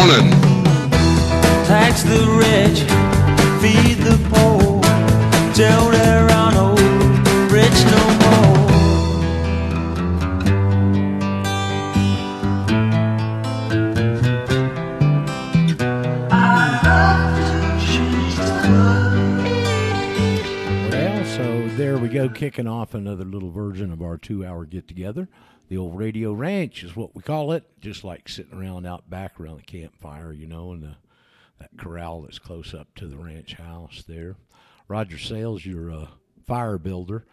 morning. Tax the rich, feed the poor, till there go, kicking off another little version of our two hour get together. The old radio ranch is what we call it, just like sitting around out back around the campfire, you know, and the, that corral that's close up to the ranch house there. Roger Sales, you're a fire builder,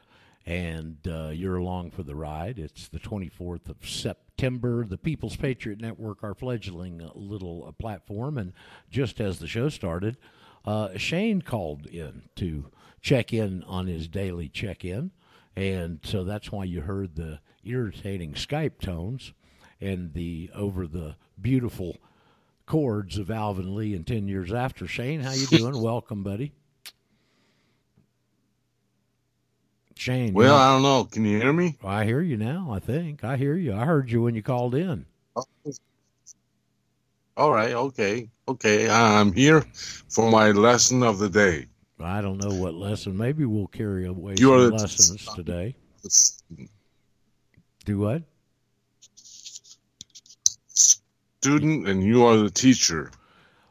and uh, you're along for the ride. It's the 24th of September. The People's Patriot Network, our fledgling uh, little uh, platform, and just as the show started, uh, Shane called in to check in on his daily check in. And so that's why you heard the irritating Skype tones and the over the beautiful chords of Alvin Lee and 10 years after. Shane, how you doing? Welcome, buddy. Shane. Well, I don't know. Can you hear me? I hear you now, I think. I hear you. I heard you when you called in. All right. Okay. Okay. I'm here for my lesson of the day. I don't know what lesson. Maybe we'll carry away You some lessons today. Do what? Student, and you are the teacher.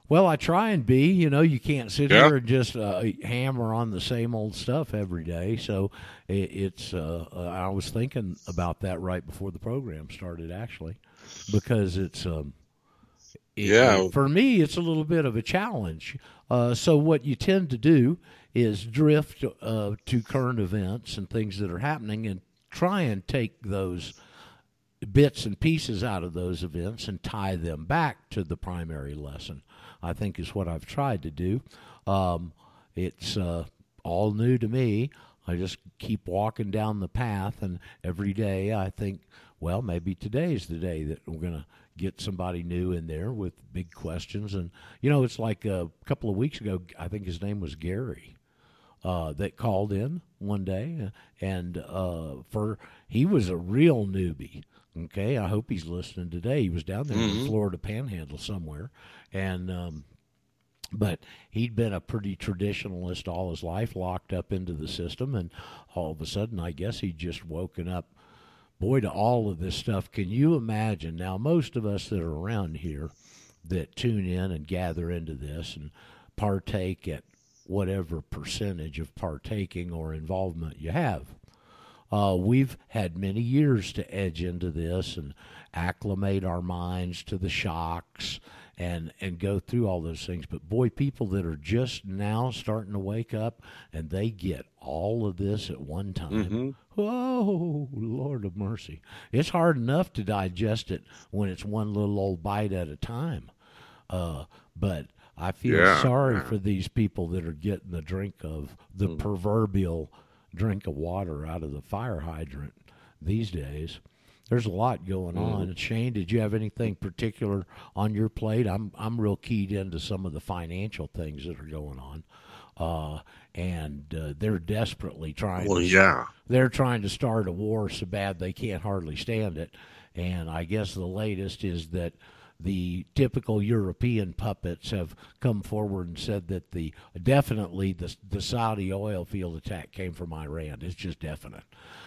Well, I try and be. You know, you can't sit Yeah. here and just uh, hammer on the same old stuff every day. So it, it's. Uh, uh, I was thinking about that right before the program started, actually, because it's. Um, Yeah. For me, it's a little bit of a challenge. Uh, so what you tend to do is drift uh, to current events and things that are happening, and try and take those bits and pieces out of those events and tie them back to the primary lesson. I think is what I've tried to do. Um, it's uh, all new to me. I just keep walking down the path, and every day I think, well, maybe today's the day that we're going to get somebody new in there with big questions. And you know, it's like a couple of weeks ago. I think his name was Gary uh, that called in one day, and uh, for he was a real newbie. Okay, I hope he's listening today. He was down there in the Florida Panhandle somewhere, and um, but he'd been a pretty traditionalist all his life, locked up into the system, and all of a sudden, I guess he'd just woken up. Boy, to all of this stuff, can you imagine? Now, most of us that are around here that tune in and gather into this and partake at whatever percentage of partaking or involvement you have. Uh, we've had many years to edge into this and acclimate our minds to the shocks and and go through all those things. But boy, people that are just now starting to wake up and they get all of this at one time. Oh, Lord of mercy. It's hard enough to digest it when it's one little old bite at a time. Uh, but I feel Yeah. sorry for these people that are getting the drink of the Hmm. proverbial drink of water out of the fire hydrant these days. There's a lot going Hmm. on. Shane, did you have anything particular on your plate? I'm I'm real keyed into some of the financial things that are going on, uh, and uh, they're desperately trying. Well, to, yeah. they're trying to start a war so bad they can't hardly stand it. And I guess the latest is that the typical European puppets have come forward and said that the definitely the the Saudi oil field attack came from Iran. It's just definite.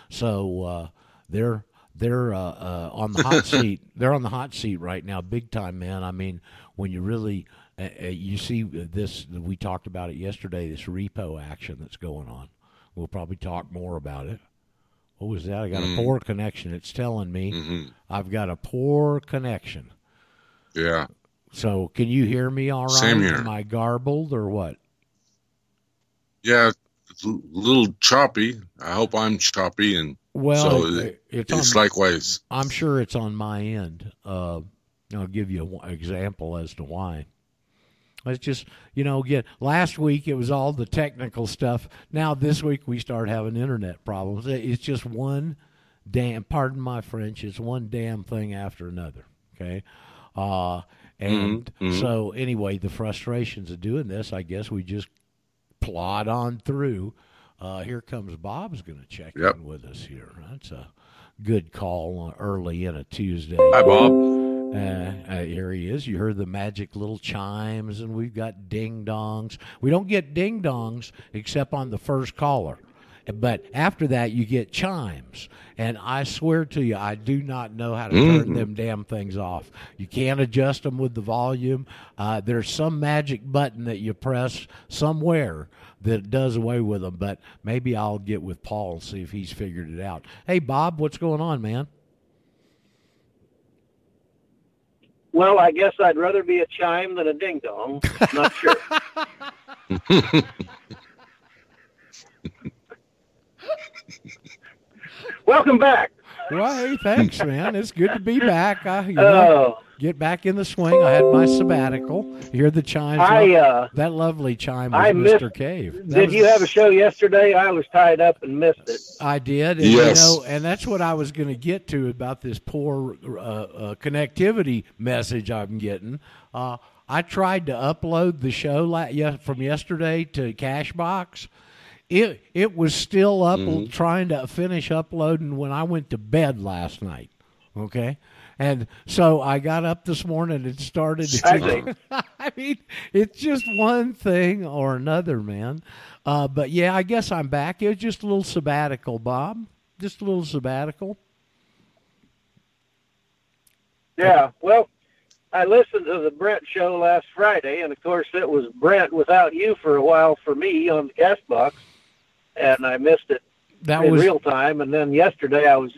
So uh, they're they're uh, uh, on the hot seat. They're on the hot seat right now, big time, man. I mean, when you really uh, uh, you see this, we talked about it yesterday. This repo action that's going on. We'll probably talk more about it. What was that? I got a poor connection. It's telling me I've got a poor connection. Yeah. So, can you hear me all right? Same here. Am I garbled or what? Yeah. A little choppy. I hope I'm choppy, and Well, so it- it's, it's on, likewise. I'm sure it's on my end. Uh, I'll give you an example as to why. It's just, you know, again, last week it was all the technical stuff. Now this week we start having internet problems. It's just one damn, pardon my French, it's one damn thing after another. Okay. Uh, and so anyway, the frustrations of doing this, I guess we just plod on through. Uh, here comes Bob's going to check Yep. in with us here. That's a good call uh, early in a Tuesday. Hi, Bob. Uh, uh, here he is. You heard the magic little chimes, and we've got ding dongs. We don't get ding dongs except on the first caller. But after that, you get chimes. And I swear to you, I do not know how to turn them damn things off. You can't adjust them with the volume. Uh, there's some magic button that you press somewhere that does away with them. But maybe I'll get with Paul and see if he's figured it out. Hey, Bob, what's going on, man? Well, I guess I'd rather be a chime than a ding dong. Not sure. Welcome back. Well, hey, thanks, man. It's good to be back. I, you know, Oh, get back in the swing. I had my sabbatical. You hear the chimes? I uh, that lovely chime was I Mr. missed- Cave. That did was- you have a show yesterday? I was tied up and missed it. I did. And, Yes. You know, and that's what I was going to get to about this poor uh, uh, connectivity message I'm getting. Uh, I tried to upload the show la- ye- from yesterday to Castbox. It it was still up trying to finish uploading when I went to bed last night. Okay. And so I got up this morning and started. I. I mean, it's just one thing or another, man. Uh, but yeah, I guess I'm back. It was just a little sabbatical, Bob. Just a little sabbatical. Yeah. Well, I listened to the Brent show last Friday, and of course, it was Brent without you for a while for me on the Castbox, and I missed it That in was real time. And then yesterday, I was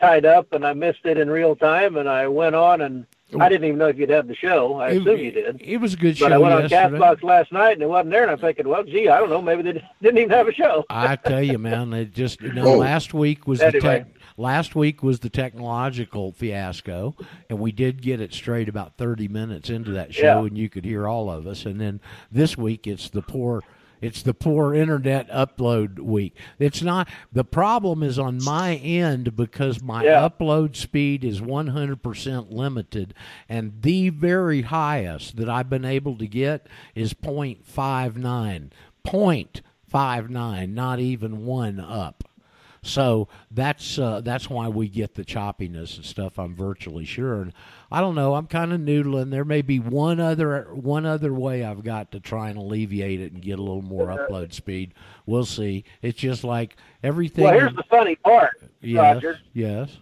tied up, and I missed it in real time, and I went on, and I didn't even know if you'd had the show. I it, assume you did. It was a good But show I went on yesterday. Castbox last night, and it wasn't there, and I'm thinking, well, gee, I don't know, maybe they didn't even have a show. I tell you, man, it just you know, Oh. last week was the tech, last week was the technological fiasco, and we did get it straight about thirty minutes into that show, Yeah. and you could hear all of us. And then this week, it's the poor. It's the poor internet upload week. It's not the problem is on my end because my Yeah. upload speed is 100% limited and the very highest that I've been able to get is 0.59. 0.59, not even one up. So that's uh, that's why we get the choppiness and stuff. I'm virtually sure, and I don't know. I'm kind of noodling. There may be one other one other way I've got to try and alleviate it and get a little more upload speed. We'll see. It's just like everything. Well, here's the funny part, yes, Roger. yes.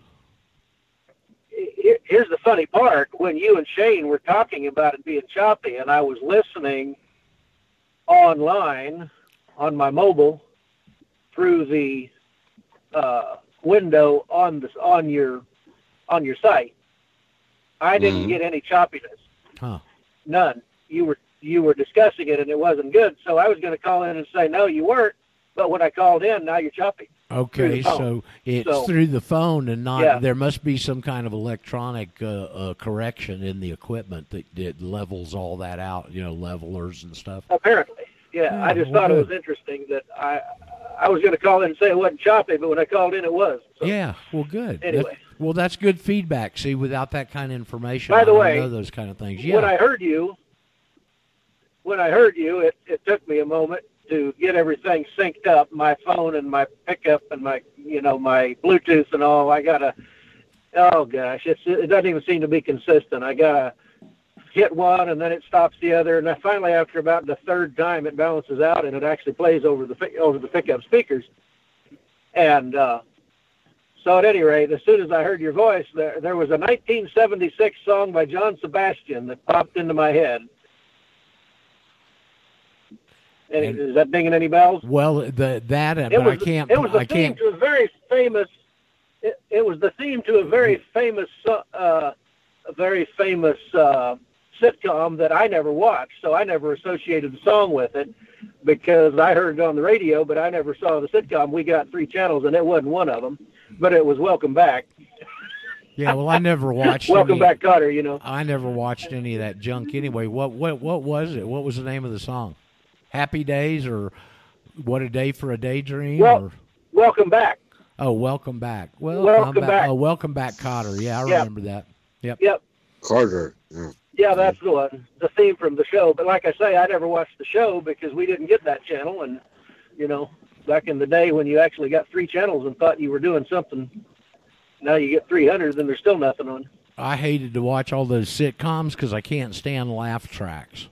Here- Here's the funny part. When you and Shane were talking about it being choppy, and I was listening online on my mobile through the uh, window on the on your on your site, I didn't Mhm. get any choppiness. Huh. None. You were you were discussing it, and it wasn't good. So I was going to call in and say no, you weren't. But when I called in, now you're choppy. Okay, so it's So- through the phone and not. Yeah. There must be some kind of electronic uh, uh, correction in the equipment that, that levels all that out. You know, levelers and stuff. Apparently, yeah. Yeah, I just well, thought it was interesting that I I was going to call in and say it wasn't choppy, but when I called in, it was. So, Yeah, well, good. Anyway. That- well, that's good feedback. See, without that kind of information, By the I don't way, know those kind of things. Yeah, When I heard you, when I heard you, it, it took me a moment to get everything synced up, my phone and my pickup and my you know my Bluetooth and all. I gotta. Oh gosh, it's, it doesn't even seem to be consistent. I gotta hit one and then it stops the other, and then finally after about the third time it balances out and it actually plays over the over the pickup speakers. And uh, so at any rate, as soon as I heard your voice, there there was a 1976 song by John Sebastian that popped into my head. Any, And- is that dinging any bells? well, the that, uh, It but was, I can't. It was the I theme can't. to a very famous. It, it was the theme to a very famous, uh, a very famous uh, sitcom that I never watched, so I never associated the song with it because I heard it on the radio, but I never saw the sitcom. We got three channels, and it wasn't one of them, but it was Welcome Back. Yeah, well, I never watched. Welcome any, Back, Kotter. You know. I never watched any of that junk anyway. What what what was it? What was the name of the song? Happy Days or What a Day for a Daydream? Well, or, Welcome Back. oh, Welcome Back. Well, Welcome Back. Oh, Welcome Back, Kotter. Yeah, I Yeah. remember that. Yep. Yep. Carter. Yeah. Yeah, that's the one, the theme from the show. But like I say, I never watched the show because we didn't get that channel. And, you know, back in the day when you actually got three channels and thought you were doing something, now you get 300, then there's still nothing on. I hated to watch all those sitcoms because I can't stand laugh tracks.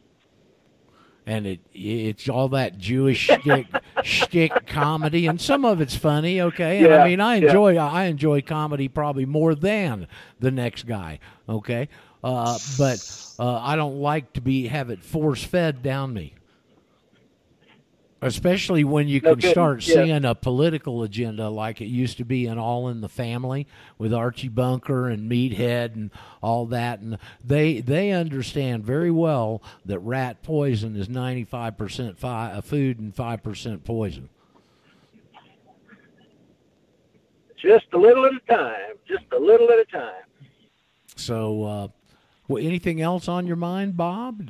And it it's all that Jewish shtick, shtick comedy, and some of it's funny, okay. And Yeah, I mean, I yeah. enjoy I enjoy comedy probably more than the next guy, okay. Uh, but uh, I don't like to be have it force fed down me, especially when you No can kidding, start yeah. seeing a political agenda like it used to be in All in the Family with Archie Bunker and Meathead and all that, and they they understand very well that rat poison is ninety five percent fi- food and five percent poison. Just a little at a time. Just a little at a time. So, uh, well, anything else on your mind, Bob?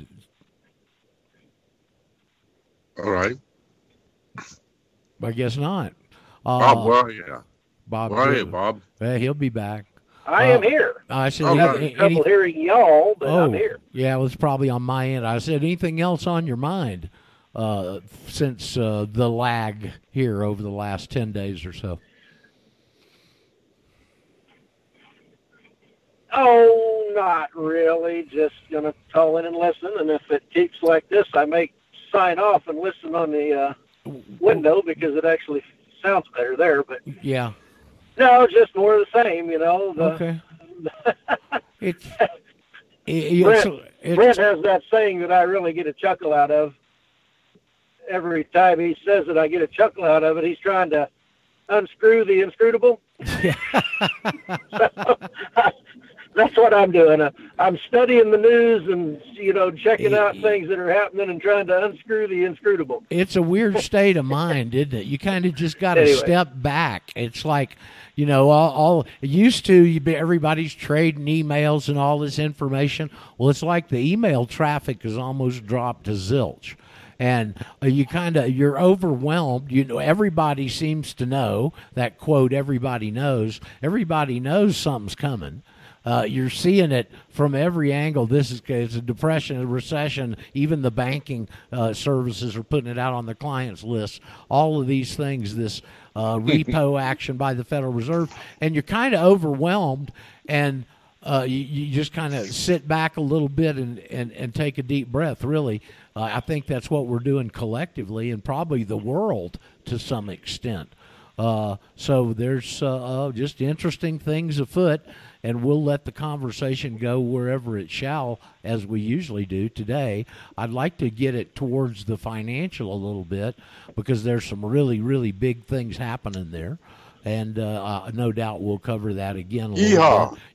All right. I guess not. Uh, Bob, where are you? Bob, Where are you, Bob? Eh, he'll be back. I Uh, am here. I said, Oh, any- right. Having any- trouble hearing y'all, but oh, I'm here. yeah, it was probably on my end. I said, anything else on your mind uh, since uh, the lag here over the last 10 days or so? Oh, not really. Just gonna call in and listen, and if it keeps like this, I may sign off and listen on the uh, window because it actually sounds better there. But Yeah. no, just more of the same. You know, the, Okay. It's, it, Brent, it's, Brent has that saying that I really get a chuckle out of. Every time he says it, I get a chuckle out of it. He's trying to unscrew the inscrutable. That's what I'm doing. I'm studying the news and you know checking out things that are happening and trying to unscrew the inscrutable. it's a weird state of mind, isn't it? You kind of just got to Anyway. step back. It's like, you know, all, all used to you be, everybody's trading emails and all this information. Well, it's like the email traffic has almost dropped to zilch. And uh, you kind of you're overwhelmed. You know, everybody seems to know that quote. Everybody knows. Everybody knows something's coming. Uh, you're seeing it from every angle. This is it's a depression, a recession. Even the banking uh, services are putting it out on the clients' list. All of these things, this uh, repo action by the Federal Reserve, and you're kind of overwhelmed, and uh, you, you just kind of sit back a little bit and, and, and take a deep breath. Really, uh, I think that's what we're doing collectively, and probably the world to some extent. Uh, so there's uh, uh, just interesting things afoot, and we'll let the conversation go wherever it shall, as we usually do today. I'd like to get it towards the financial a little bit because there's some really, really big things happening there. And uh, uh, no doubt we'll cover that again.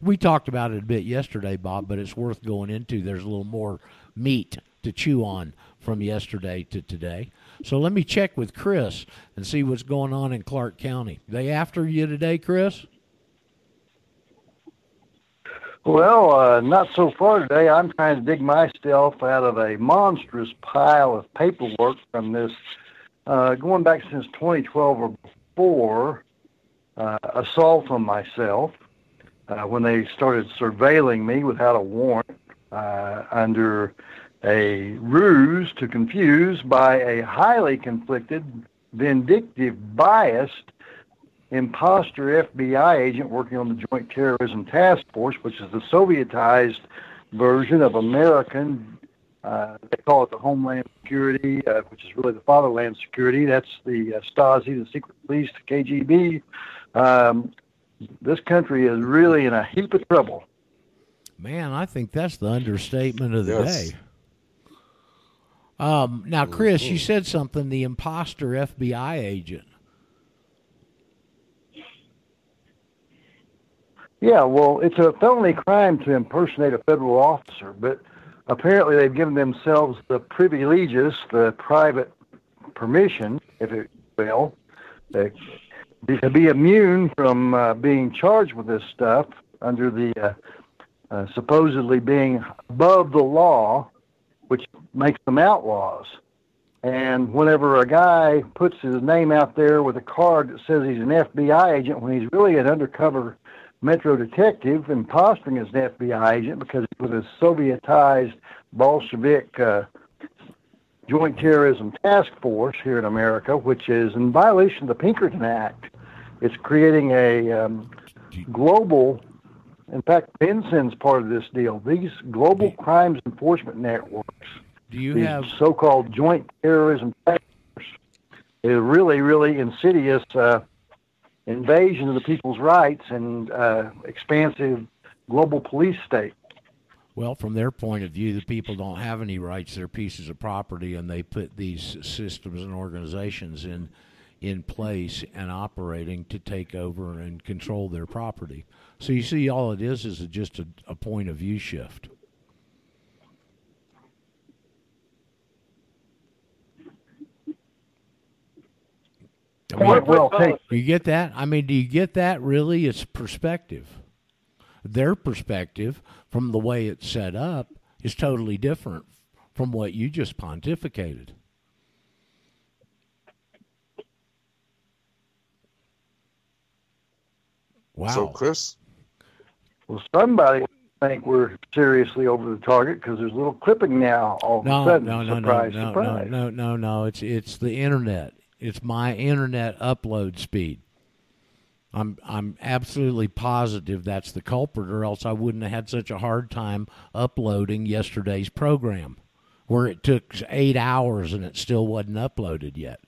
We talked about it a bit yesterday, Bob, but it's worth going into. There's a little more meat to chew on from yesterday to today. So let me check with Chris and see what's going on in Clark County. They after you today, Chris? Well, uh, not so far today. I'm trying to dig myself out of a monstrous pile of paperwork from this, uh, going back since 2012 or before, uh, assault on myself uh, when they started surveilling me without a warrant uh, under a ruse to confuse by a highly conflicted, vindictive, biased imposter FBI agent working on the Joint Terrorism Task Force, which is the Sovietized version of American. Uh, they call it the Homeland Security, uh, which is really the Fatherland Security. That's the uh, Stasi, the secret police, the KGB. Um, this country is really in a heap of trouble. Man, I think that's the understatement of the Yes. day. Um, now, Chris, you said something. The imposter FBI agent. Yeah, well, it's a felony crime to impersonate a federal officer, but apparently they've given themselves the privileges, the private permission, if it will, uh, to be immune from uh, being charged with this stuff under the uh, uh, supposedly being above the law, which makes them outlaws. And whenever a guy puts his name out there with a card that says he's an FBI agent when he's really an undercover Metro detective impostoring as an FBI agent because he's with a Sovietized Bolshevik uh, Joint Terrorism Task Force here in America, which is in violation of the Pinkerton Act. It's creating a um, global In fact, FinCEN's part of this deal. These global crimes enforcement networks, Do you these have so-called joint terrorism task force, is really, really insidious uh, invasion of the people's rights and uh, expansive global police state. Well, from their point of view, the people don't have any rights. They're pieces of property, and they put these systems and organizations in in place and operating to take over and control their property. So you see, all it is is just a, a point of view shift. I mean, Point well taken. you get that? I mean, do you get that? Really, it's perspective. Their perspective from the way it's set up is totally different from what you just pontificated. Wow. So, Chris, Well, somebody think we're seriously over the target because there's a little clipping now. All of a sudden, no, no, surprise, no, no, surprise. no, no, no, no. It's it's the internet. It's my internet upload speed. I'm I'm absolutely positive that's the culprit, or else I wouldn't have had such a hard time uploading yesterday's program, where it took eight hours and it still wasn't uploaded yet.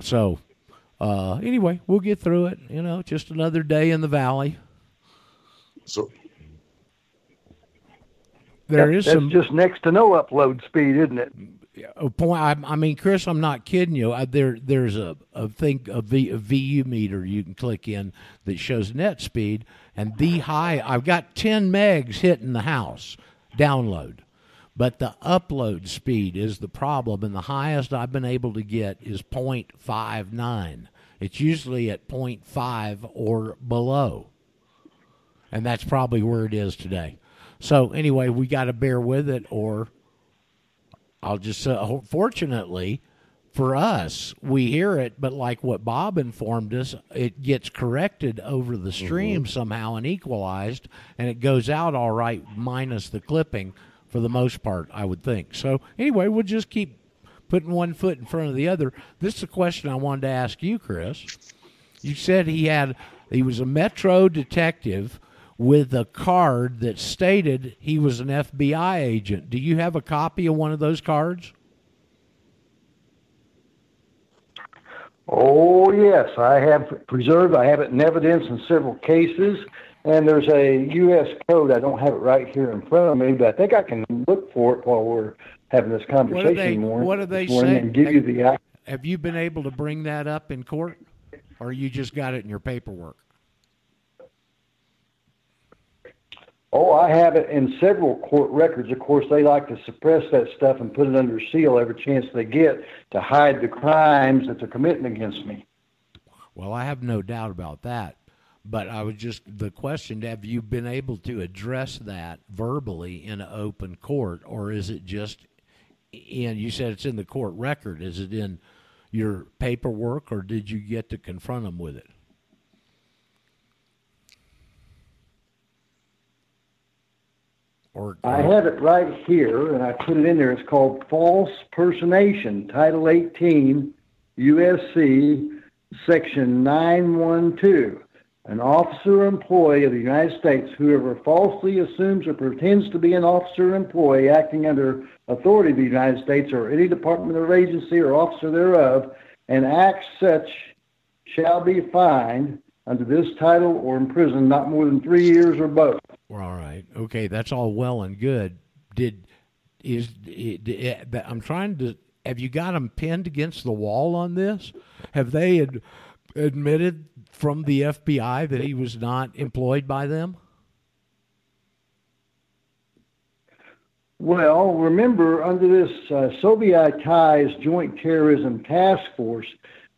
So, uh, anyway, we'll get through it. You know, just another day in the valley. so There That- is that's some just next to no upload speed, isn't it? A point. I, I mean, Chris, I'm not kidding you. I, there, there's a, a thing, a, v, a VU meter you can click in that shows net speed, and the high. I've got 10 megs hitting the house download, but the upload speed is the problem, and the highest I've been able to get is 0.59. It's usually at 0.5 or below, and that's probably where it is today. So anyway, we got to bear with it, or I'll just uh, fortunately for us, we hear it, but like what Bob informed us, it gets corrected over the stream somehow and equalized, and it goes out all right minus the clipping for the most part, I would think. So anyway, we'll just keep putting one foot in front of the other. This is a question I wanted to ask you, Chris. You said he had he was a Metro detective with a card that stated he was an FBI agent. Do you have a copy of one of those cards? Oh yes, I have preserved. I have it in evidence in several cases, and there's a U.S. code. I don't have it right here in front of me, but I think I can look for it while we're having this conversation. they- what do they this morning say? And give you the Have you been able to bring that up in court, or you just got it in your paperwork? Oh, I have it in several court records. Of course, they like to suppress that stuff and put it under seal every chance they get to hide the crimes that they're committing against me. Well, I have no doubt about that. But I was just the question: Have you been able to address that verbally in an open court, or is it just in? You said it's in the court record. Is it in your paperwork, or did you get to confront them with it? Or, I have it right here, and I put it in there. It's called False Personation, Title 18, USC, Section 912. An officer or employee of the United States, whoever falsely assumes or pretends to be an officer or employee acting under authority of the United States or any department or agency or officer thereof, and acts such shall be fined under this title or imprisoned not more than three years or both. All right. Okay, that's all well and good. Did is I'm trying to have you got them pinned against the wall on this? Have they ad, admitted from the FBI that he was not employed by them? Well, remember, under this uh, Sovietized Joint Terrorism Task Force,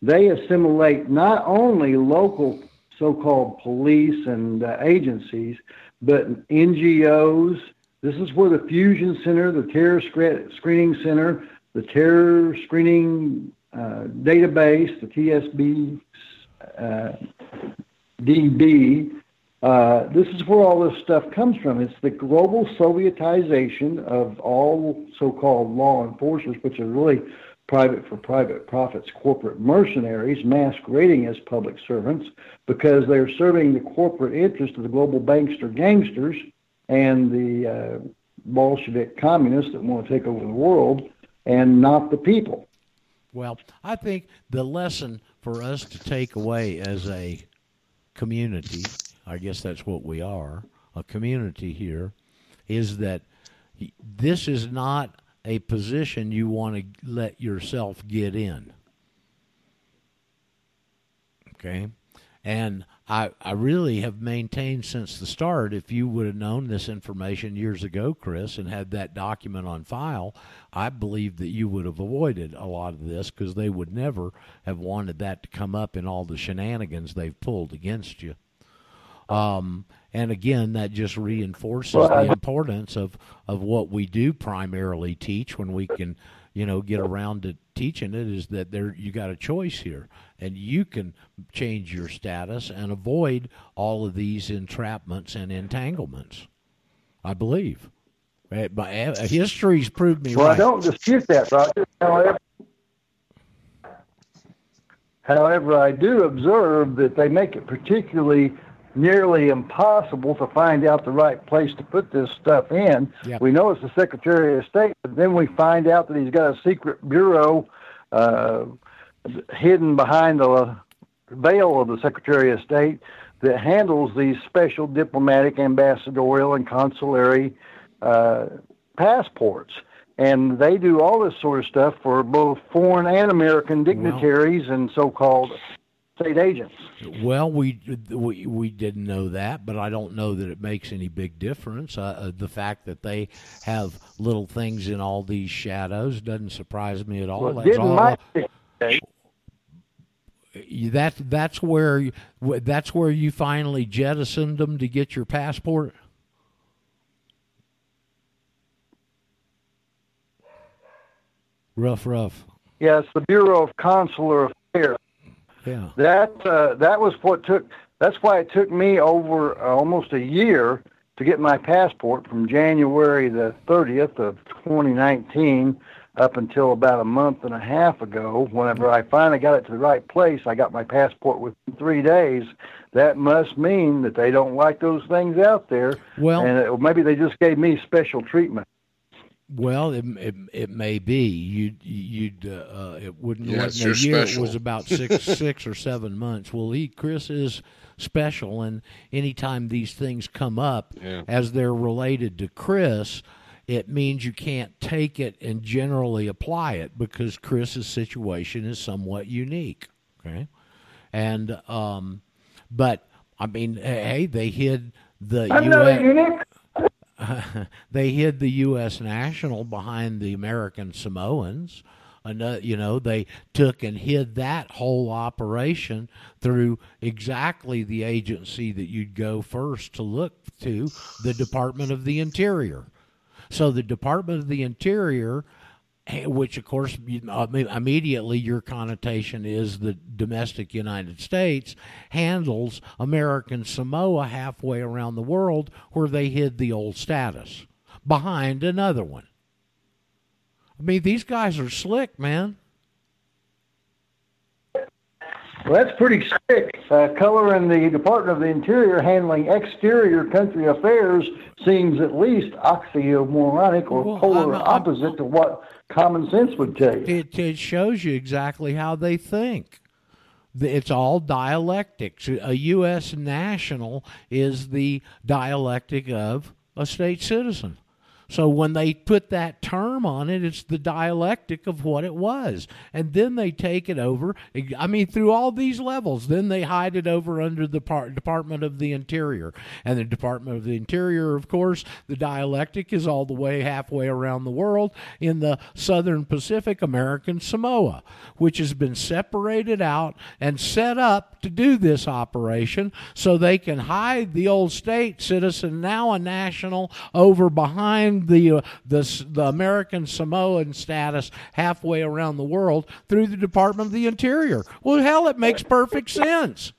they assimilate not only local so-called police and uh, agencies, but NGOs. This is where the Fusion Center, the Terror Screening Center, the Terror Screening uh, Database, the TSB uh, DB. Uh, this is where all this stuff comes from. It's the global Sovietization of all so-called law enforcers, which are really private for private profits corporate mercenaries masquerading as public servants because they're serving the corporate interest of the global bankster gangsters and the uh, Bolshevik communists that want to take over the world and not the people. Well, I think the lesson for us to take away as a community, I guess that's what we are, a community here, is that this is not a position you want to let yourself get in. Okay? And I, I really have maintained since the start, if you would have known this information years ago, Chris, and had that document on file, I believe that you would have avoided a lot of this because they would never have wanted that to come up in all the shenanigans they've pulled against you. Um, and again, that just reinforces the importance of, of what we do primarily teach when we can, you know, get around to teaching it is that there you got a choice here and you can change your status and avoid all of these entrapments and entanglements. I believe. Eh, eh, history's proved me well, right. I don't dispute that, Roger. However, however, I do observe that they make it particularly nearly impossible to find out the right place to put this stuff in. Yep. We know it's the Secretary of State, but then we find out that he's got a secret bureau uh, hidden behind the veil of the Secretary of State that handles these special diplomatic, ambassadorial, and consulary uh, passports. And they do all this sort of stuff for both foreign and American dignitaries and so-called state agents. Well, we, we we didn't know that, but I don't know that it makes any big difference. Uh, uh, the fact that they have little things in all these shadows doesn't surprise me at all. Well, that's all. My, that that's where that's where you finally jettisoned them to get your passport. Rough, rough. Yes, the Bureau of Consular Affairs. Yeah. That uh, that was what took. That's why it took me over uh, almost a year to get my passport from January the 30th of 2019 up until about a month and a half ago. Whenever I finally got it to the right place, I got my passport within three days. That must mean that they don't like those things out there. Well, and it, maybe they just gave me special treatment. Well, it, it, it may be you you'd uh, uh, it wouldn't yeah, a year. Special. It was about six six or seven months. Well, he Chris is special, and anytime these things come up yeah. as they're related to Chris, it means you can't take it and generally apply it because Chris's situation is somewhat unique. Okay, and um, but I mean, hey, they hid the I'm not they hid the U.S. national behind the American Samoans. Uh, you know, they took and hid that whole operation through exactly the agency that you'd go first to look to, the Department of the Interior. So the Department of the Interior Eh, which of course immediately your connotation is the domestic United States handles American Samoa halfway around the world where they hid the old status behind another one. I mean, these guys are slick, man. Well, that's pretty sick. Uh, color in the Department of the Interior handling exterior country affairs seems at least oxymoronic or well, polar I'm, opposite I'm, to what common sense would tell you. It, it shows you exactly how they think. It's all dialectics. A U.S. national is the dialectic of a state citizen. So when they put that term on it, it's the dialectic of what it was. And then they take it over, I mean, through all these levels. Then they hide it over under the Department of the Interior. And the Department of the Interior, of course, the dialectic is all the way halfway around the world in the southern Pacific American Samoa, which has been separated out and set up to do this operation so they can hide the old state citizen, now a national, over behind the, uh, the, the American Samoan status halfway around the world through the Department of the Interior. Well, hell, it makes perfect sense.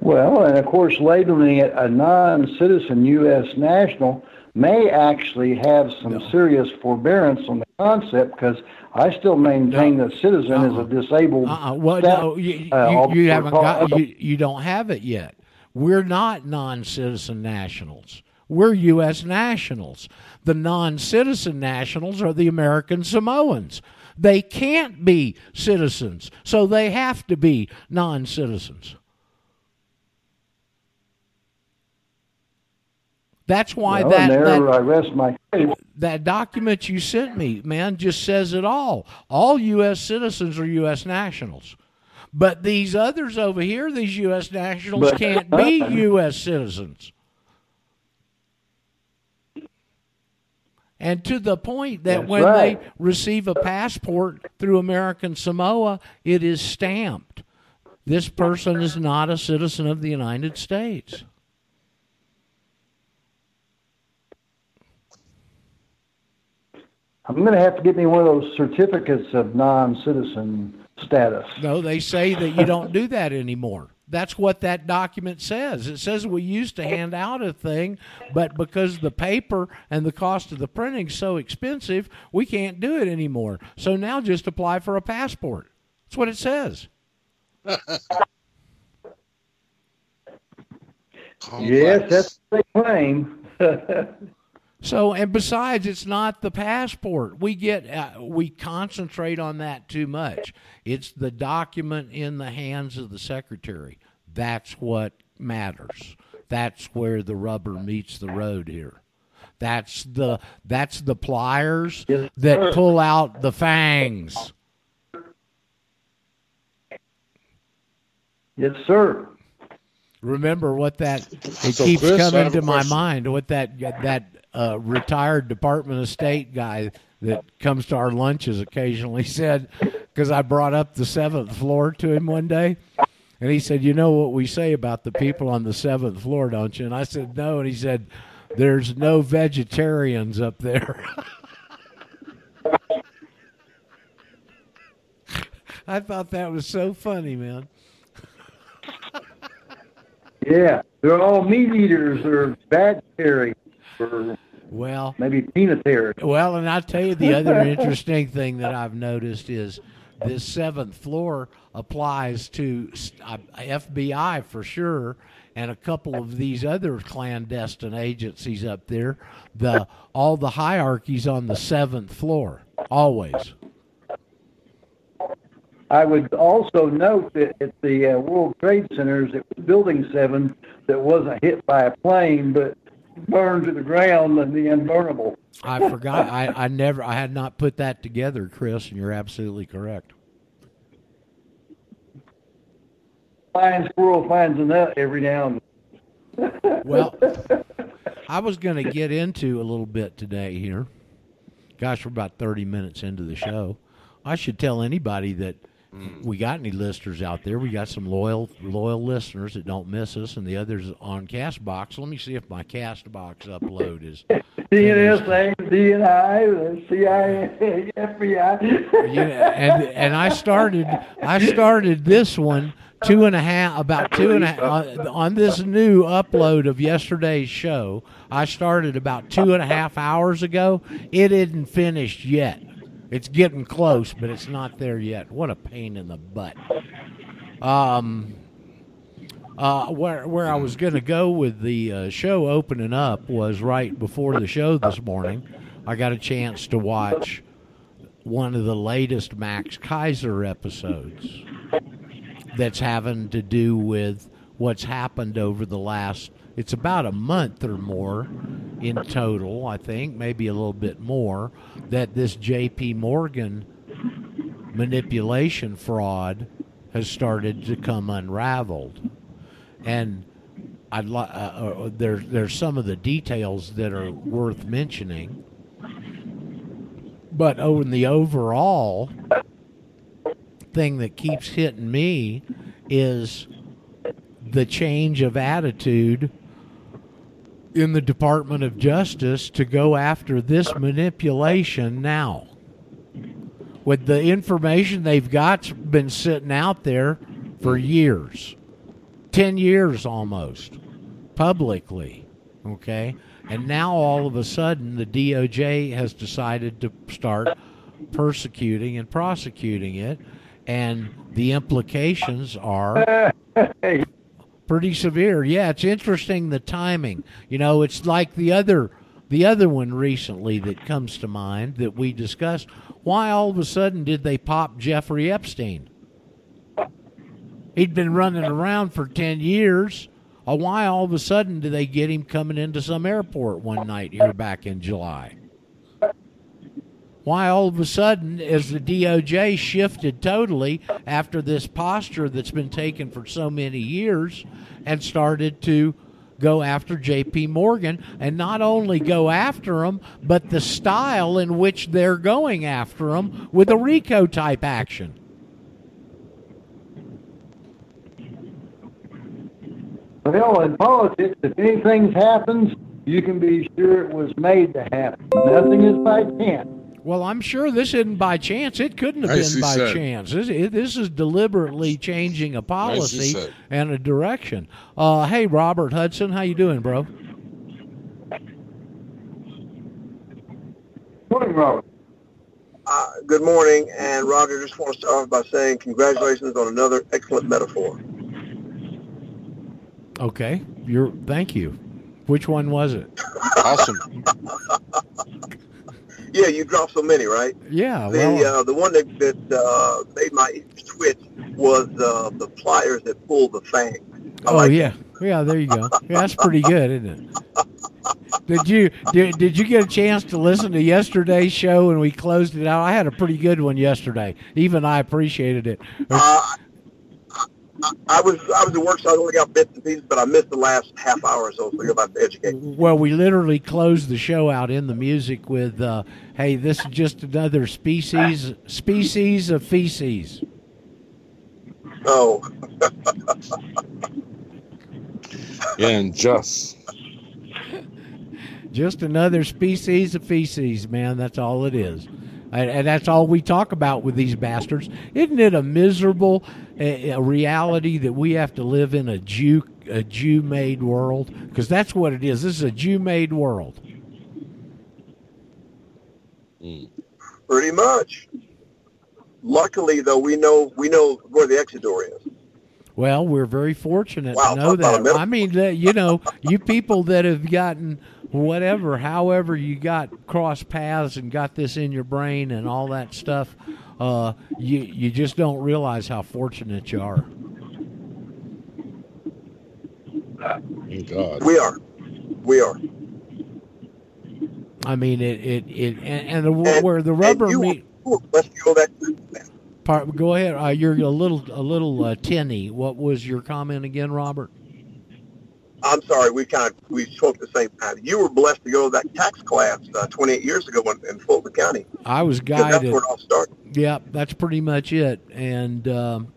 Well, and of course, labeling it a non citizen U.S. national may actually have some serious forbearance on the concept because I still maintain that citizen is Uh-uh. a disabled. Uh-uh. Well, no, you, you, uh, you haven't got you, you don't have it yet. We're not non-citizen nationals. We're U.S. nationals. The non-citizen nationals are the American Samoans. They can't be citizens, so they have to be non-citizens. That's why Well, that, that my that document you sent me, man, just says it all. All U.S. citizens are U.S. nationals. But these others over here, these U.S. nationals, But- can't be U.S. citizens. And to the point that That's when right. they receive a passport through American Samoa, it is stamped. This person is not a citizen of the United States. I'm going to have to get me one of those certificates of non-citizen status. No, they say that you don't do that anymore. That's what that document says. It says we used to hand out a thing, but because the paper and the cost of the printing is so expensive, we can't do it anymore. So now just apply for a passport. That's what it says. Yes, that's what they claim. So, and besides, it's not the passport. We get, uh, we concentrate on that too much. It's the document in the hands of the secretary. That's what matters. That's where the rubber meets the road here. That's the that's the pliers that pull out the fangs. yes, sir. Remember what that it So, keeps Chris, coming have a to my mind. What that that uh, retired Department of State guy that comes to our lunches occasionally said, because I brought up the seventh floor to him one day, and he said, "You know what we say about the people on the seventh floor, don't you?" And I said, "No," and he said, "There's no vegetarians up there." I thought that was so funny, man. Yeah, they're all meat eaters or vegetarian or Well, maybe peanutarian. Well, and I'll tell you the other interesting thing that I've noticed is this seventh floor applies to uh, FBI for sure, and a couple of these other clandestine agencies up there. The all the hierarchies on the seventh floor always. I would also note that at the uh, World Trade Centers, it was Building 7 that wasn't hit by a plane but burned to the ground and the unburnable. I forgot. I, I never. I had not put that together, Chris, and you're absolutely correct. Flying squirrel finds a nut every now and then. Well, I was going to get into a little bit today here. Gosh, we're about 30 minutes into the show. I should tell anybody that Mm. we got any listeners out there. We got some loyal loyal listeners that don't miss us, and the others on Castbox. Let me see if my Castbox upload is. DNSA, DNI, CIA, FBI. Yeah, and and I started I started this one two and a half about two and a half on, uh, on this new upload of yesterday's show. I started about two and a half hours ago. It isn't finished yet. It's getting close, but it's not there yet. What a pain in the butt. Um, uh, where where I was going to go with the uh, show opening up was right before the show this morning. I got a chance to watch one of the latest Max Keiser episodes that's having to do with what's happened over the last it's about a month or more in total i think maybe a little bit more that this jp morgan manipulation fraud has started to come unraveled. And I'd li- uh, uh, there, there's some of the details that are worth mentioning. But over the overall thing that keeps hitting me is the change of attitude in the Department of Justice to go after this manipulation now. With the information they've got's been sitting out there for years. 10 years almost publicly, okay? And now all of a sudden, the DOJ has decided to start persecuting and prosecuting it, and the implications are pretty severe. Yeah, it's interesting the timing. You know, it's like the other the other one recently that comes to mind that we discussed. Why all of a sudden did they pop Jeffrey Epstein? He'd been running around for 10 years. Uh, why all of a sudden do they get him coming into some airport one night here back in July? Why all of a sudden is the DOJ shifted totally after this posture that's been taken for so many years and started to go after JP Morgan and not only go after them but the style in which they're going after them with a RICO type action. Well, in politics, if anything happens, you can be sure it was made to happen. Nothing is by chance. Well, I'm sure this isn't by chance. It couldn't have Nicely been by said. chance. This, it, this is deliberately changing a policy and a direction. Uh, hey, Robert Hudson, how you doing, bro? Morning, Robert. Uh, good morning, and Roger, just want to start off by saying congratulations on another excellent metaphor. Okay, you're. Thank you. Which one was it? Awesome. Yeah, you dropped so many, right? Yeah, The well, uh, the one that, that uh, made my ears twitch was uh, the pliers that pull the fang. I oh like yeah, yeah. There you go. Yeah, that's pretty good, isn't it? Did you did, did you get a chance to listen to yesterday's show and we closed it out? I had a pretty good one yesterday. Even I appreciated it. Uh, I, I was I was at work, so I only got bits and pieces, but I missed the last half hour or so, so you're about to educate. Well, we literally closed the show out in the music with, uh, "Hey, this is just another species species of feces." Oh, Yeah, and just. Just another species of feces, man. That's all it is. And, and that's all we talk about with these bastards. Isn't it a miserable uh, a reality that we have to live in a Jew a Jew made world? Because that's what it is. This is a Jew made world. pretty much. Luckily, though, we know we know where the exit door is. Well, we're very fortunate Wow, to know a that. I mean, you know, you people that have gotten whatever, however you got cross paths and got this in your brain and all that stuff, uh, you you just don't realize how fortunate you are. Thank God. We are, we are. I mean, it it, it and, and the, And- where the rubber you, meet. you were blessed to go. Part, go ahead. Uh, you're a little a little uh, tinny. What was your comment again, Robert? I'm sorry, we kind of we spoke the same time. You were blessed to go to that tax class uh, 28 years ago in, in Fulton County. I was 'Cause that's where it all started. Yep, that's pretty much it. And um,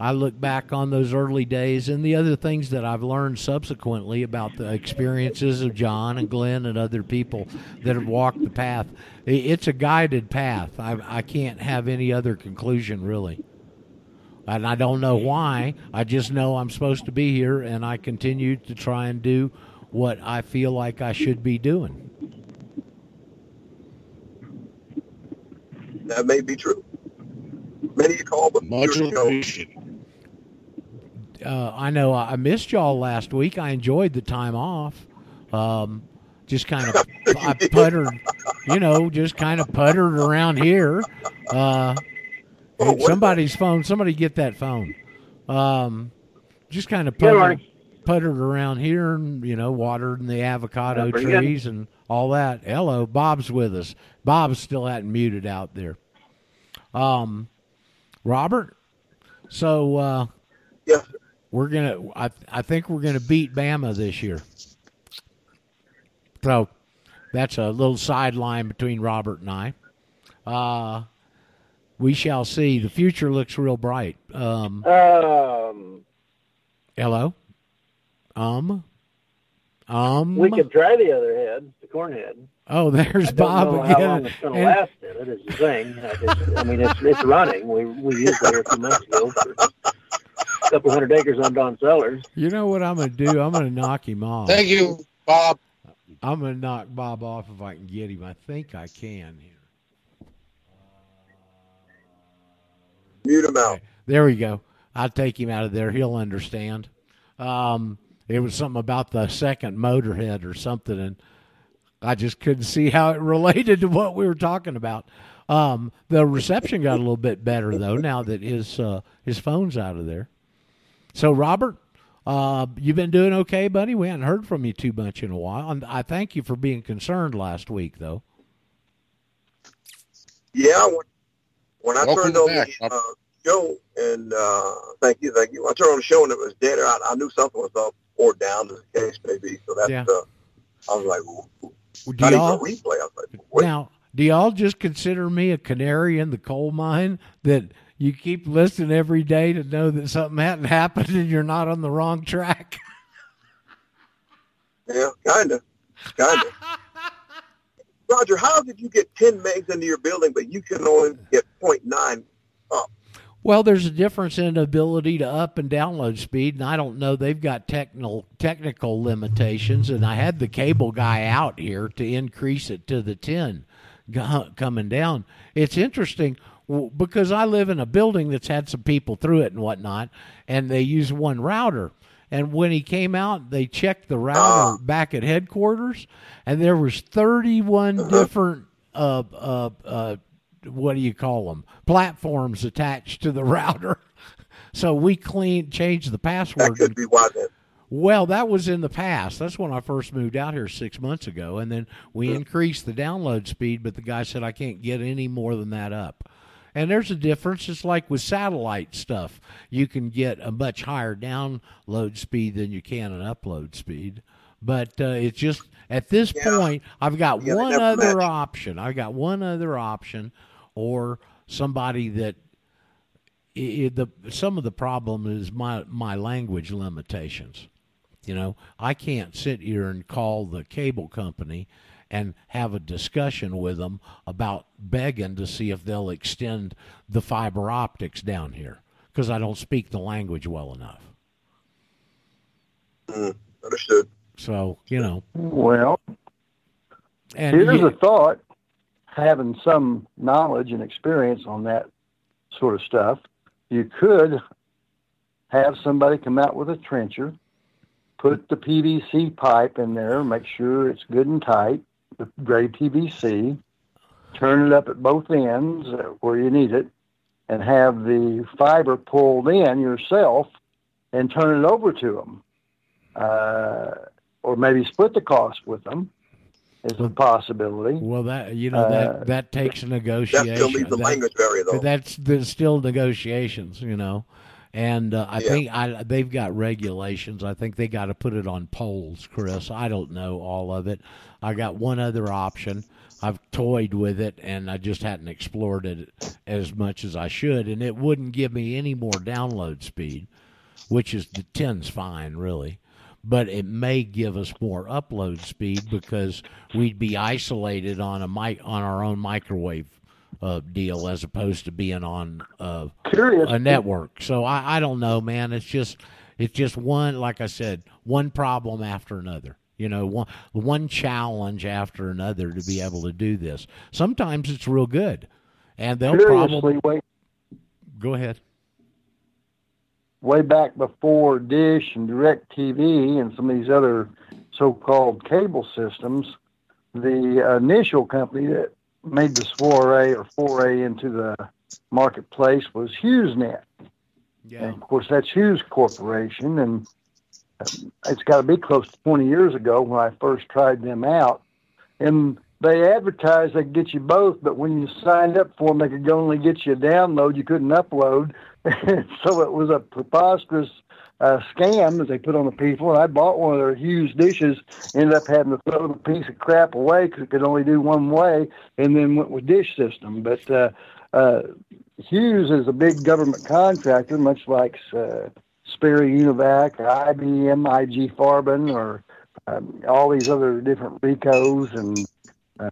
I look back on those early days and the other things that I've learned subsequently about the experiences of John and Glenn and other people that have walked the path. It's a guided path. I, I can't have any other conclusion, really. And I don't know why. I just know I'm supposed to be here, and I continue to try and do what I feel like I should be doing. That may be true. Many you call, but Much appreciated. uh, I know I missed y'all last week. I enjoyed the time off. Um, just kind of I puttered, you know, just kind of puttered around here. Uh, Oh, somebody's phone. Somebody get that phone. Um, just kind of puttered, puttered around here, and you know, watered the avocado Yeah, trees and all that. Hello, Bob's with us. Bob's still hadn't muted out there. Um, Robert. So. Uh, sir. we're gonna I, I think we're gonna beat Bama this year. So that's a little sideline between Robert and I. Uh, we shall see. The future looks real bright. Um, Um, hello. Um. Um. we could try the other head, the corn head. oh, there's I don't Bob know again. how long it's going to last in it is the thing. I, just, I mean, it's it's running. We we used it a few months ago for a couple hundred acres on Don Sellers. you know what I'm gonna do? I'm gonna knock him off. Thank you, Bob. I'm gonna knock Bob off if I can get him. I think I can Mute him out. There we go. I'll take him out of there. He'll understand. Um, it was something about the second motorhead or something, and I just couldn't see how it related to what we were talking about. Um, the reception got a little bit better though now that his uh, his phone's out of there. So Robert, uh, you've been doing okay, buddy. We hadn't heard from you too much in a while, and I thank you for being concerned last week, though. Yeah, when, when I Welcome turned on back. the uh, show, and uh, thank you, thank you. When I turned on the show and it was dead, I, I knew something was up or down, as the case may be. So that's, Yeah. uh, I was like, well, Do not even a y'all replay. I was like, wait, now? Do y'all just consider me a canary in the coal mine that you keep listening every day to know that something hadn't happened and you're not on the wrong track? yeah, kind of, kind of. Roger, how did you get 10 megs into your building, but you can only get 0.9 up? Well, there's a difference in ability to up and download speed, and I don't know. They've got technical technical limitations, and I had the cable guy out here to increase it to the ten coming down. It's interesting because I live in a building that's had some people through it and whatnot, and they use one router. And when he came out, they checked the router back at headquarters, and there was 31 different uh, uh, uh, what do you call them platforms attached to the router. So we cleaned changed the password. That could be why well that was in the past. That's when i first moved out here six months ago and then we increased the download speed but the guy said i can't get any more than that up and there's a difference. It's like with satellite stuff. You can get a much higher download speed than you can an upload speed. But uh, it's just at this Yeah. point i've got Yeah, one other match. option. I've got one other option or somebody that i i the some of the problem is my my language limitations. You know i can't sit here and call the cable company and have a discussion with them about begging to see if they'll extend the fiber optics down here because i don't speak the language well enough Mm, understood. so you know Well, and here's you- a thought. Having some knowledge and experience on that sort of stuff, you could have somebody come out with a trencher, put the PVC pipe in there, make sure it's good and tight, the gray PVC, turn it up at both ends uh, where you need it, and have the fiber pulled in yourself and turn it over to them. Uh, or maybe split the cost with them is a possibility. well that you know Uh, that that takes a That negotiation still leaves the language barrier, though. That's there's still negotiations, you know, and uh, I Yeah. think I, they've got regulations. I think they got to put it on poles, Chris. I don't know all of it. I got one other option. I've toyed with it, and I just hadn't explored it as much as I should, and it wouldn't give me any more download speed, which is the ten's fine, really. But it may give us more upload speed because we'd be isolated on a mic on our own microwave uh, deal as opposed to being on uh, a network. So I, I don't know, man. It's just it's just one like I said, one problem after another. You know, one one challenge after another to be able to do this. Sometimes it's real good, and they'll Curiously, probably way, go ahead. way back before Dish and DirecTV and some of these other so-called cable systems, the initial company that made the soiree or foray into the marketplace was HughesNet. Yeah, And of course, that's Hughes Corporation, and um, it's got to be close to 20 years ago when I first tried them out. And they advertised they could get you both, but when you signed up for them, they could only get you a download. You couldn't upload. so it was a preposterous uh, scam that they put on the people. And I bought one of their Hughes dishes, ended up having to throw the piece of crap away because it could only do one way, and then went with dish system. But uh, uh, Hughes is a big government contractor, much like uh, Sperry Univac or IBM, IG Farben, or um, all these other different Ricos. And uh,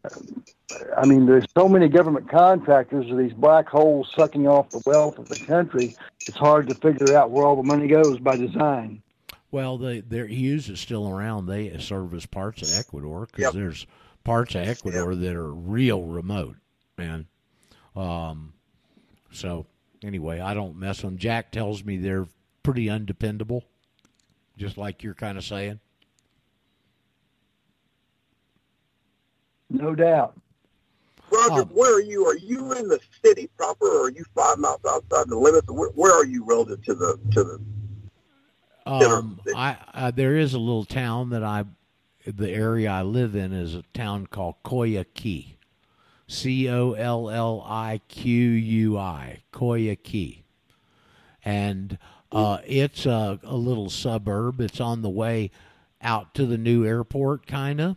I mean, there's so many government contractors of these black holes sucking off the wealth of the country. It's hard to figure out where all the money goes by design. Well, the their Hughes is still around. They service parts of Ecuador because Yep. there's parts of Ecuador that are real remote, man. Um, so anyway, I don't mess with them. Jack tells me they're pretty undependable, just like you're kind of saying. No doubt. Roger, Um, where are you? Are you in the city proper, or are you five miles outside the limits? Where, where are you relative to the to the? Um, the. I, I there is a little town that I, the area I live in is a town called Coyaqui, C O L L I Q U I, Coyaqui, and uh, it's a, a little suburb. It's on the way out to the new airport, kind of.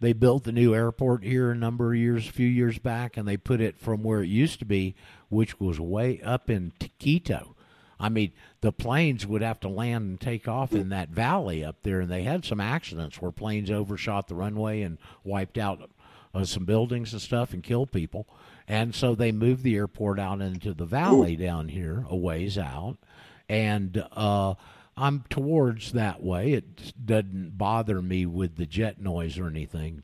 They built the new airport here a number of years, a few years back, and they put it from where it used to be, which was way up in Quito. I mean, the planes would have to land and take off in that valley up there, and they had some accidents where planes overshot the runway and wiped out uh, some buildings and stuff and killed people. And so they moved the airport out into the valley down here, a ways out. And uh, I'm towards that way. It doesn't bother me with the jet noise or anything.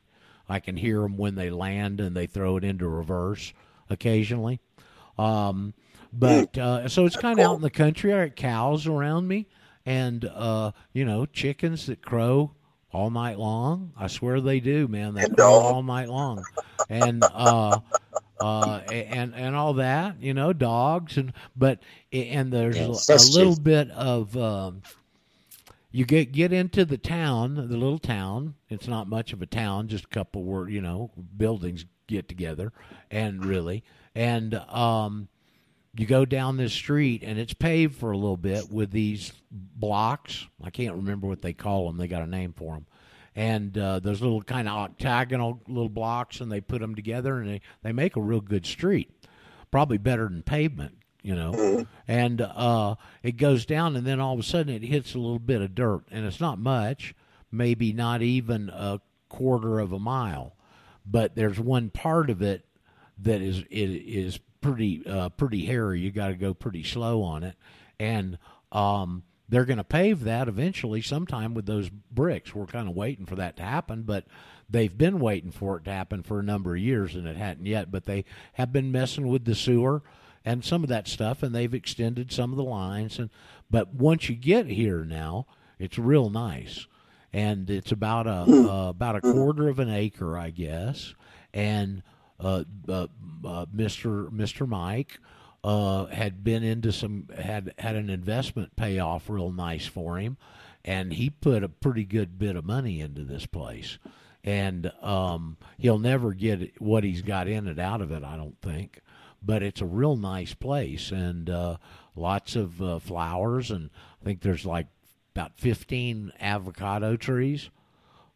I can hear them when they land and they throw it into reverse occasionally. Um, but uh, so it's kind of out in the country. I got cows around me, and uh, you know chickens that crow all night long. I swear they do, man. They crow all night long, and uh, uh, and and all that. You know, dogs and but and there's a, a little bit of. Um, you get get into the town, the little town. It's not much of a town, just a couple word, you know, buildings get together, and really, and um, you go down this street, and it's paved for a little bit with these blocks. I can't remember what they call them. They got a name for them, and uh, those little kind of octagonal little blocks, and they put them together, and they they make a real good street, probably better than pavement you know. And uh it goes down and then all of a sudden it hits a little bit of dirt and it's not much maybe not even a quarter of a mile. But there's one part of it that is it is pretty uh pretty hairy. You got to go pretty slow on it. And um they're going to pave that eventually sometime with those bricks. We're kind of waiting for that to happen but they've been waiting for it to happen for a number of years and it hadn't yet but they have been messing with the sewer and some of that stuff and they've extended some of the lines and but once you get here now it's real nice. And it's about a uh, about a quarter of an acre i guess. And uh, uh, uh, mr mr mike uh, had been into some had had an investment pay off real nice for him and he put a pretty good bit of money into this place. And um, he'll never get what he's got in it out of it i don't think. But it's a real nice place and uh, lots of uh, flowers and I think there's like about 15 avocado trees.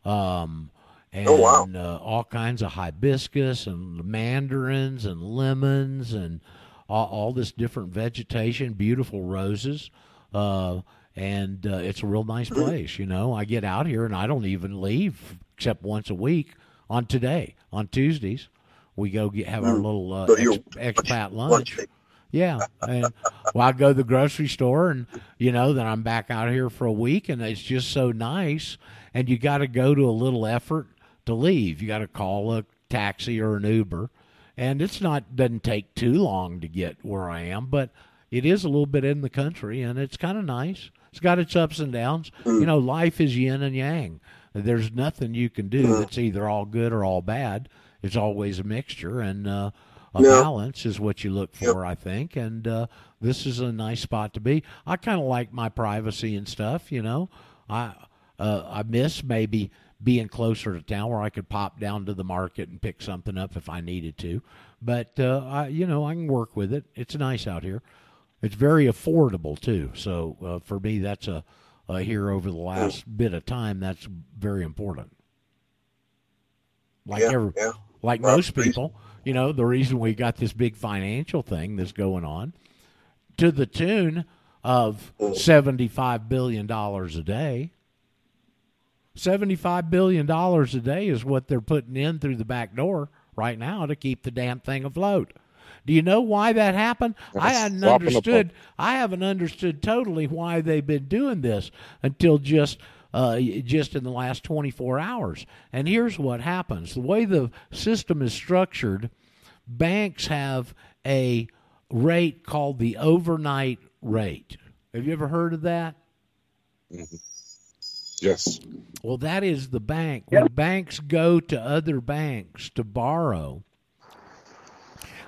Um, and Oh, wow. uh, all kinds of hibiscus and mandarins and lemons and all, all this different vegetation, beautiful roses. Uh, and uh, it's a real nice place, you know. I get out here and I don't even leave except once a week on today, on Tuesdays. We go get, have our little uh, ex, expat lunch lunch. Yeah, and well, I go to the grocery store, and you know, then I'm back out here for a week, and it's just so nice. And you got to go to a little effort to leave. You got to call a taxi or an Uber, and it's not doesn't take too long to get where I am, but it is a little bit in the country, and it's kind of nice. It's got its ups and downs. You know, life is yin and yang. There's nothing you can do that's either all good or all bad. It's always a mixture, and uh, a Yeah. balance is what you look for, I think. And uh, this is a nice spot to be. I kind of like my privacy and stuff. You know, I uh, I miss maybe being closer to town where I could pop down to the market and pick something up if I needed to. But uh, I, you know, I can work with it. It's nice out here. It's very affordable too. So uh, for me, that's a, a here over the last bit of time. That's very important. Like yeah, every, yeah. like Right, most people, you know, the reason we got this big financial thing that's going on to the tune of $75 billion a day. $75 billion a day is what they're putting in through the back door right now to keep the damn thing afloat. Do you know why that happened? I hadn't understood. I haven't understood totally why they've been doing this until just uh, just in the last 24 hours. And here's what happens: the way the system is structured, banks have a rate called the overnight rate. Have you ever heard of that? Yes. Well, that is the bank. When banks go to other banks to borrow,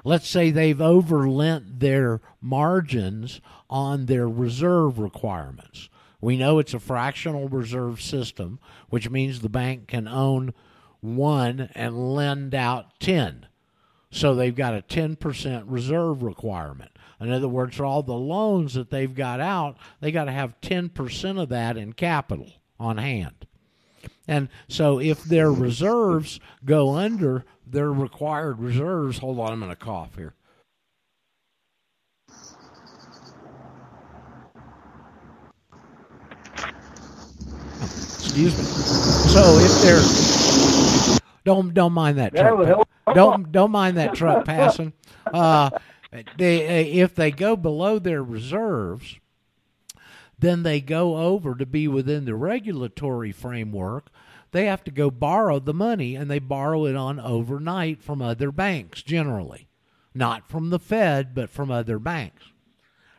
let's say they've overlent their margins on their reserve requirements. We know it's a fractional reserve system, which means the bank can own one and lend out 10. So they've got a 10% reserve requirement. In other words, for all the loans that they've got out, they got to have 10% of that in capital on hand. And so if their reserves go under their required reserves, hold on, I'm going to cough here. Excuse me. So if they're don't don't mind that truck. Don't don't mind that truck passing. Uh, they if they go below their reserves, then they go over to be within the regulatory framework. They have to go borrow the money, and they borrow it on overnight from other banks, generally, not from the Fed, but from other banks.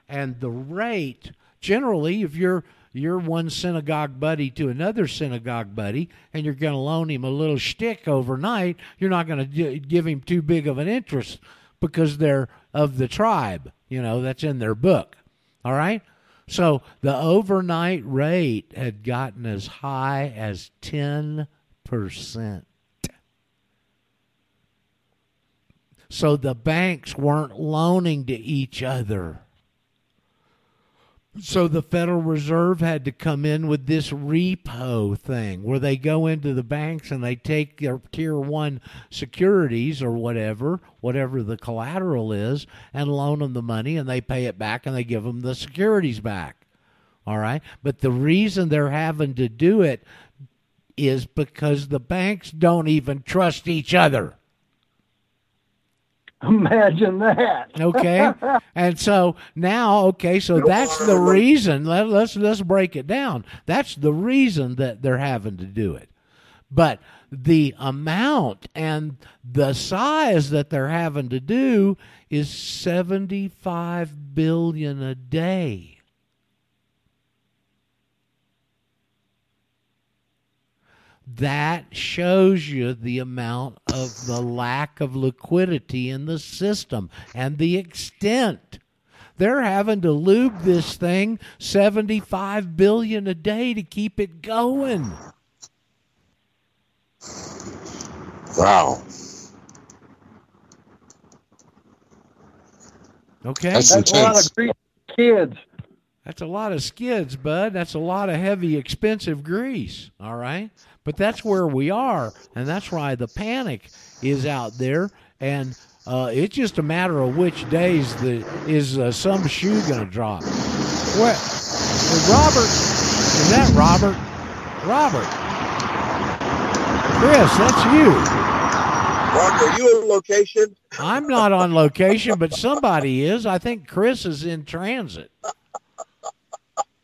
And the rate, generally, if you're you're one synagogue buddy to another synagogue buddy, and you're going to loan him a little shtick overnight, you're not going to give him too big of an interest because they're of the tribe. You know that's in their book. All right. So the overnight rate had gotten as high as ten percent. So the banks weren't loaning to each other. So the Federal Reserve had to come in with this repo thing where they go into the banks and they take their tier one securities or whatever, whatever the collateral is, and loan them the money and they pay it back and they give them the securities back. All right. But the reason they're having to do it is because the banks don't even trust each other. Imagine that. Okay, and so now, okay, so that's the reason. Let, let's let's break it down. That's the reason that they're having to do it, but the amount and the size that they're having to do is seventy-five billion a day. That shows you the amount of the lack of liquidity in the system and the extent they're having to lube this thing 75 billion a day to keep it going Wow. okay That's That's a lot of great kids. That's a lot of skids, bud. That's a lot of heavy, expensive grease. All right. But that's where we are. And that's why the panic is out there. And uh, it's just a matter of which days the is uh, some shoe going to drop. What? Is Robert? Is that Robert? Robert. Chris, that's you. Mark, are you on location? I'm not on location, but somebody is. I think Chris is in transit.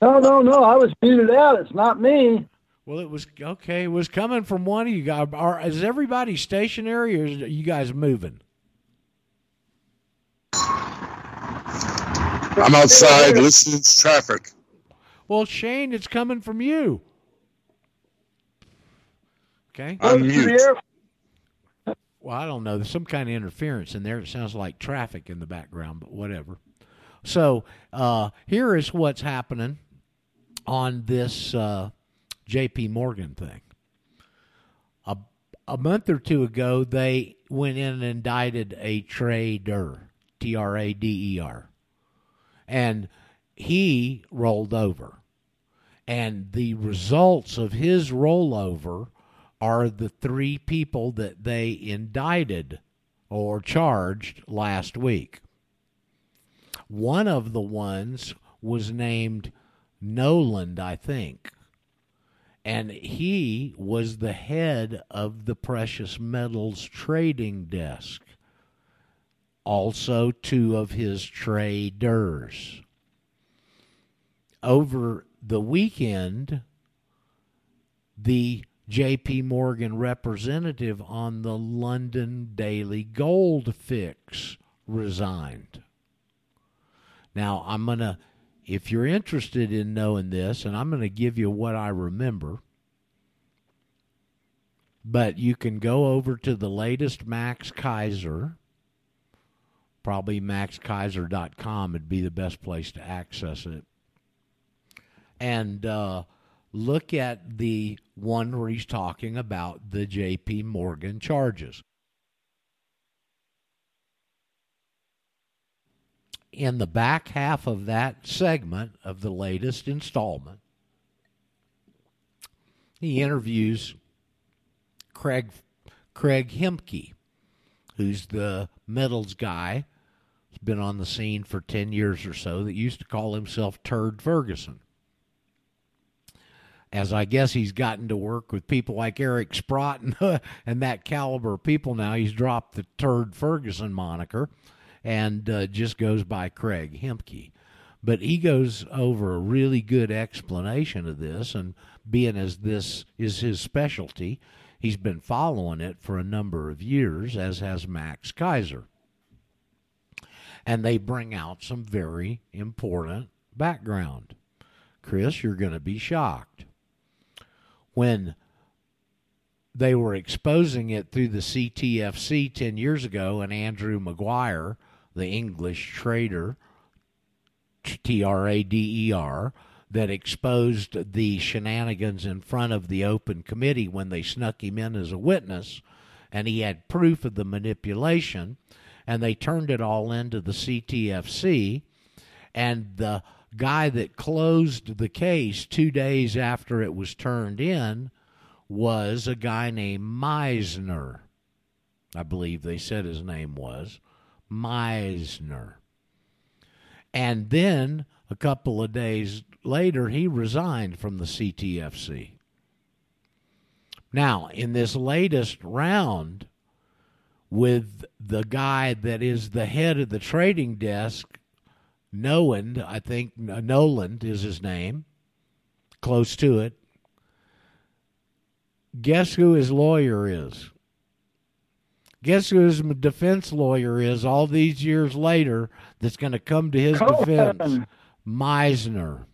No, no, no. I was muted out. It's not me. Well, it was okay. It was coming from one of you guys. Are, is everybody stationary, or is you guys moving? I'm outside listening to traffic. Well, Shane, it's coming from you. Okay. I'm Go mute. Well, I don't know. There's some kind of interference in there. It sounds like traffic in the background, but whatever. So uh, here is what's happening on this uh, J.P. Morgan thing. A, a month or two ago, they went in and indicted a trader, T R A D E R, and he rolled over. And the results of his rollover are the three people that they indicted or charged last week. One of the ones was named Noland, I think. And he was the head of the precious metals trading desk also two of his traders. Over the weekend, the JP Morgan representative on the London Daily Gold Fix resigned. Now, I'm going to, if you're interested in knowing this, and I'm going to give you what I remember, but you can go over to the latest Max Keiser. Probably maxkeiser.com would be the best place to access it. And uh, look at the one where he's talking about the JP Morgan charges. In the back half of that segment of the latest installment, he interviews Craig Craig Hemke, who's the metals guy. He's been on the scene for 10 years or so that used to call himself Turd Ferguson as I guess he's gotten to work with people like Eric Sprott and, and that caliber of people now, he's dropped the Turd Ferguson moniker and uh, just goes by Craig Hemke. But he goes over a really good explanation of this, and being as this is his specialty, he's been following it for a number of years, as has Max Keiser. And they bring out some very important background. Chris, you're going to be shocked when they were exposing it through the CTFC 10 years ago, and Andrew Maguire, the English trader, T R A D E R, that exposed the shenanigans in front of the open committee when they snuck him in as a witness, and he had proof of the manipulation, and they turned it all into the CTFC, and the guy that closed the case two days after it was turned in was a guy named Meisner. I believe they said his name was Meisner. And then a couple of days later, he resigned from the CTFC. Now, in this latest round, with the guy that is the head of the trading desk Noland, I think Noland is his name, close to it. Guess who his lawyer is? Guess who his defense lawyer is all these years later that's going to come to his defense? Meisner.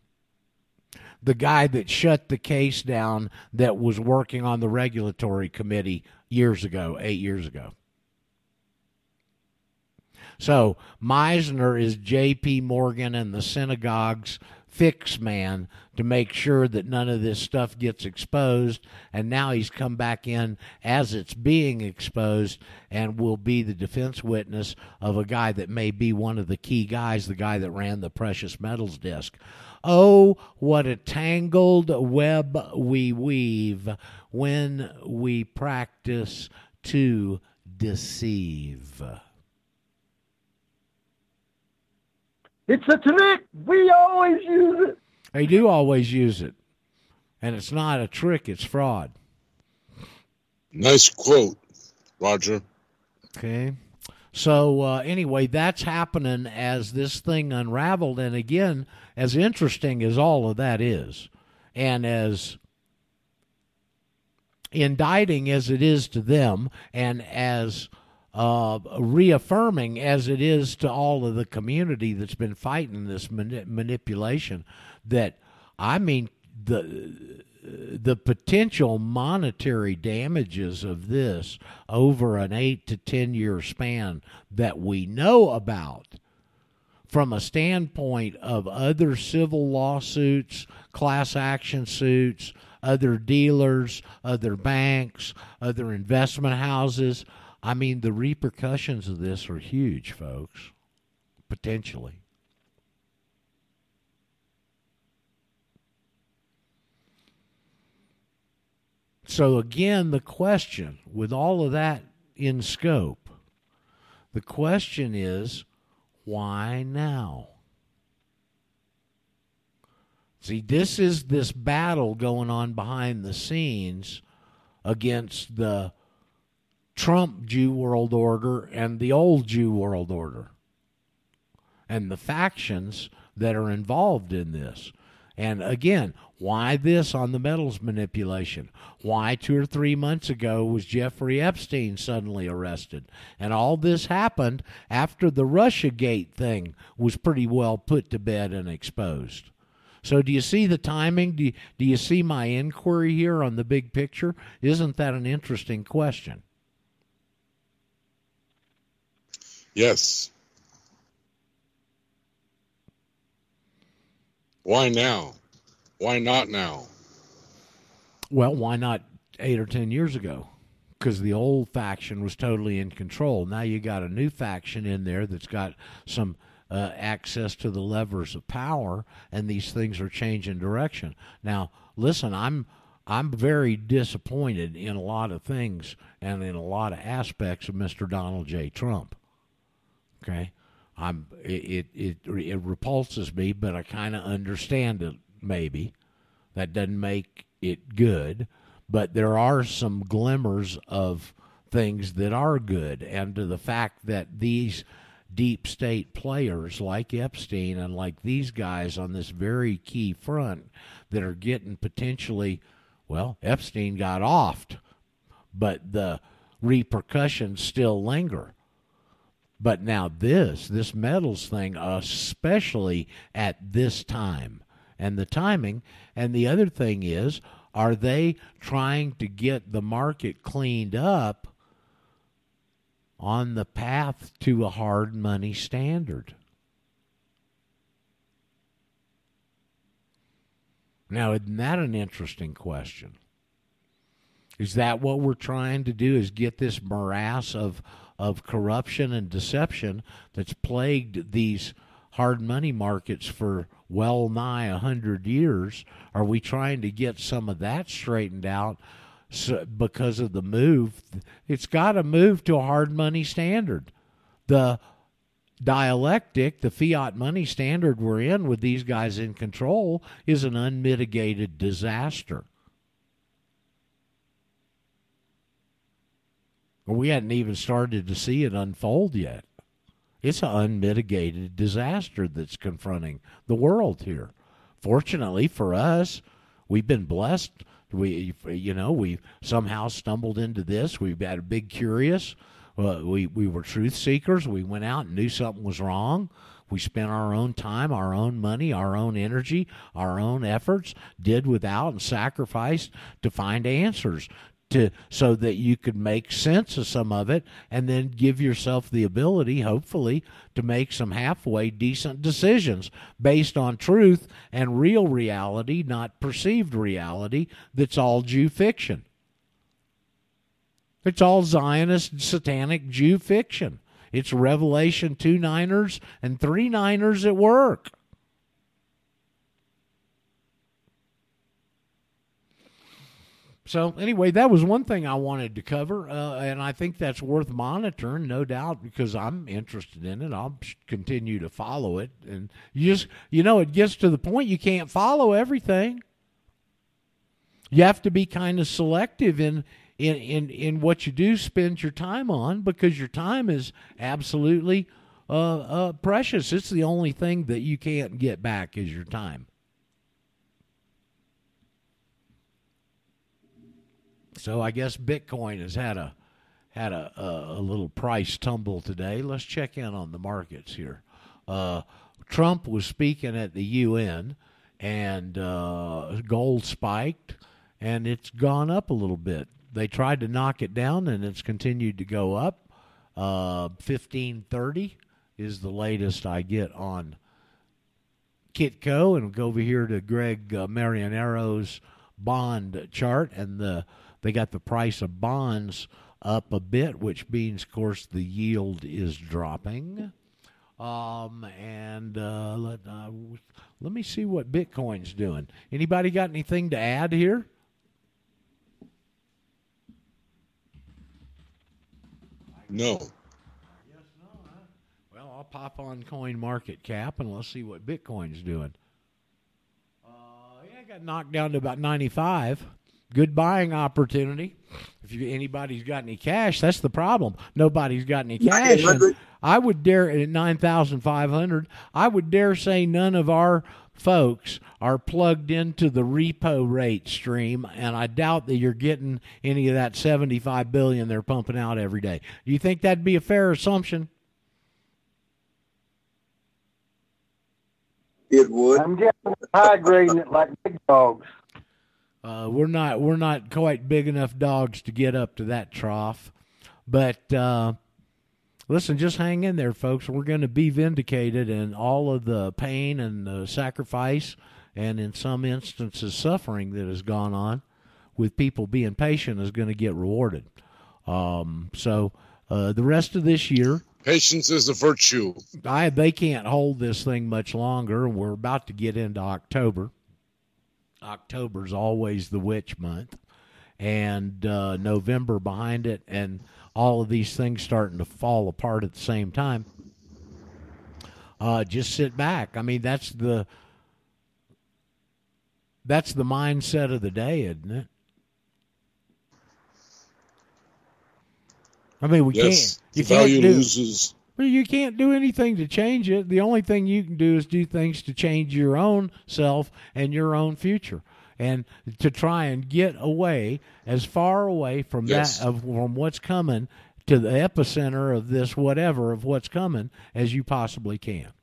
The guy that shut the case down that was working on the regulatory committee years ago, eight years ago. So Meisner is J.P. Morgan and the synagogue's fix man to make sure that none of this stuff gets exposed. And now he's come back in as it's being exposed and will be the defense witness of a guy that may be one of the key guys, the guy that ran the precious metals desk. Oh, what a tangled web we weave when we practice to deceive. It's a trick. We always use it. They do always use it. And it's not a trick, it's fraud. Nice quote, Roger. Okay. So, uh, anyway, that's happening as this thing unraveled. And again, as interesting as all of that is, and as indicting as it is to them, and as uh, reaffirming as it is to all of the community that's been fighting this mani- manipulation that I mean the the potential monetary damages of this over an 8 to 10 year span that we know about from a standpoint of other civil lawsuits, class action suits, other dealers, other banks, other investment houses, I mean, the repercussions of this are huge, folks, potentially. So, again, the question, with all of that in scope, the question is why now? See, this is this battle going on behind the scenes against the Trump Jew world order and the old Jew world order and the factions that are involved in this. And again, why this on the metals manipulation? Why two or three months ago was Jeffrey Epstein suddenly arrested? And all this happened after the Russia Gate thing was pretty well put to bed and exposed. So, do you see the timing? Do you, do you see my inquiry here on the big picture? Isn't that an interesting question? Yes. Why now? Why not now? Well, why not eight or ten years ago? Because the old faction was totally in control. Now you got a new faction in there that's got some uh, access to the levers of power, and these things are changing direction. Now, listen, I'm I'm very disappointed in a lot of things and in a lot of aspects of Mr. Donald J. Trump. Okay, I'm it it it, it repulses me, but I kind of understand it. Maybe that doesn't make it good, but there are some glimmers of things that are good, and to the fact that these deep state players like Epstein and like these guys on this very key front that are getting potentially, well, Epstein got offed, but the repercussions still linger. But now this, this metals thing, especially at this time, and the timing, and the other thing is, are they trying to get the market cleaned up on the path to a hard money standard? Now, isn't that an interesting question? Is that what we're trying to do? Is get this morass of of corruption and deception that's plagued these hard money markets for well nigh a hundred years? Are we trying to get some of that straightened out so, because of the move? It's got to move to a hard money standard. The dialectic, the fiat money standard we're in with these guys in control, is an unmitigated disaster. We hadn't even started to see it unfold yet. It's an unmitigated disaster that's confronting the world here. Fortunately for us, we've been blessed. We, you know, we somehow stumbled into this. We've got a big curious. Uh, we we were truth seekers. We went out and knew something was wrong. We spent our own time, our own money, our own energy, our own efforts, did without and sacrificed to find answers to so that you could make sense of some of it and then give yourself the ability hopefully to make some halfway decent decisions based on truth and real reality not perceived reality that's all Jew fiction. It's all Zionist satanic Jew fiction. It's Revelation 2 niners and 3 niners at work So anyway, that was one thing I wanted to cover, uh, and I think that's worth monitoring, no doubt, because I'm interested in it. I'll continue to follow it, and you just, you know, it gets to the point you can't follow everything. You have to be kind of selective in in in in what you do spend your time on, because your time is absolutely uh, uh, precious. It's the only thing that you can't get back is your time. So I guess Bitcoin has had a had a, a, a little price tumble today. Let's check in on the markets here. Uh, Trump was speaking at the UN, and uh, gold spiked, and it's gone up a little bit. They tried to knock it down, and it's continued to go up. Uh, fifteen thirty is the latest I get on Kitco, and we'll go over here to Greg uh, bond chart, and the they got the price of bonds up a bit, which means, of course, the yield is dropping. Um, and uh, let uh, let me see what Bitcoin's doing. Anybody got anything to add here? No. Yes, no. Well, I'll pop on Coin Market Cap and let's see what Bitcoin's doing. Uh, yeah, I got knocked down to about ninety-five good buying opportunity. If you, anybody's got any cash, that's the problem. Nobody's got any cash. and I would dare at nine thousand five hundred. I would dare say none of our folks are plugged into the repo rate stream, and I doubt that you're getting any of that seventy-five billion they're pumping out every day. Do you think that'd be a fair assumption? It would. I'm guessing high grading it like big dogs. Uh, we're not we're not quite big enough dogs to get up to that trough, but uh, listen, just hang in there, folks. We're going to be vindicated, and all of the pain and the sacrifice, and in some instances suffering that has gone on with people being patient is going to get rewarded. Um, so uh, the rest of this year, Patience is a virtue. I they can't hold this thing much longer. We're about to get into October. October's always the witch month, and uh, November behind it, and all of these things starting to fall apart at the same time. Uh, just sit back. I mean, that's the that's the mindset of the day, isn't it? I mean, we Yes, can't. You can't do. loses. Well, you can't do anything to change it. The only thing you can do is do things to change your own self and your own future, and to try and get away as far away from Yes. that of from what's coming to the epicenter of this whatever of what's coming as you possibly can.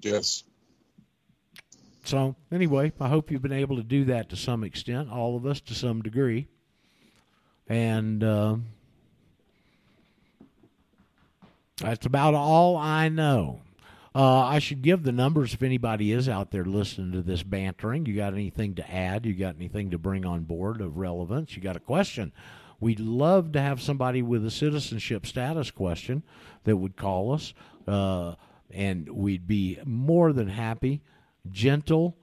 Yes. So anyway, I hope you've been able to do that to some extent, all of us to some degree, and uh, that's about all I know. Uh, I should give the numbers if anybody is out there listening to this bantering. You got anything to add? You got anything to bring on board of relevance? You got a question? We'd love to have somebody with a citizenship status question that would call us, uh, and we'd be more than happy, gentle,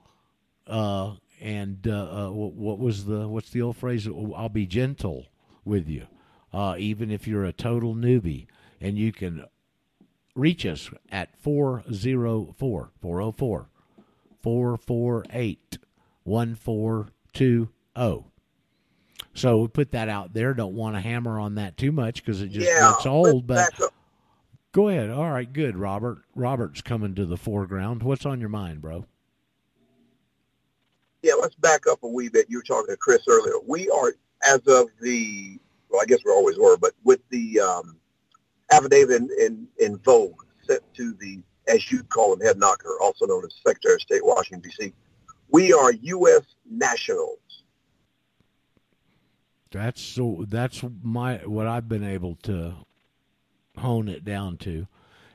uh, and uh, uh, what, what was the what's the old phrase? I'll be gentle with you, uh, even if you're a total newbie, and you can reach us at 404 404 448 1420. So we put that out there. Don't want to hammer on that too much because it just yeah. gets old. But let's go ahead. All right, good, Robert. Robert's coming to the foreground. What's on your mind, bro? Yeah, let's back up a wee bit. You were talking to Chris earlier. We are, as of the, well, I guess we always were, but with the um, affidavit in, in, in vogue sent to the, as you call him, head knocker, also known as Secretary of State, Washington, D.C., we are U.S. nationals. That's. That's my what I've been able to hone it down to,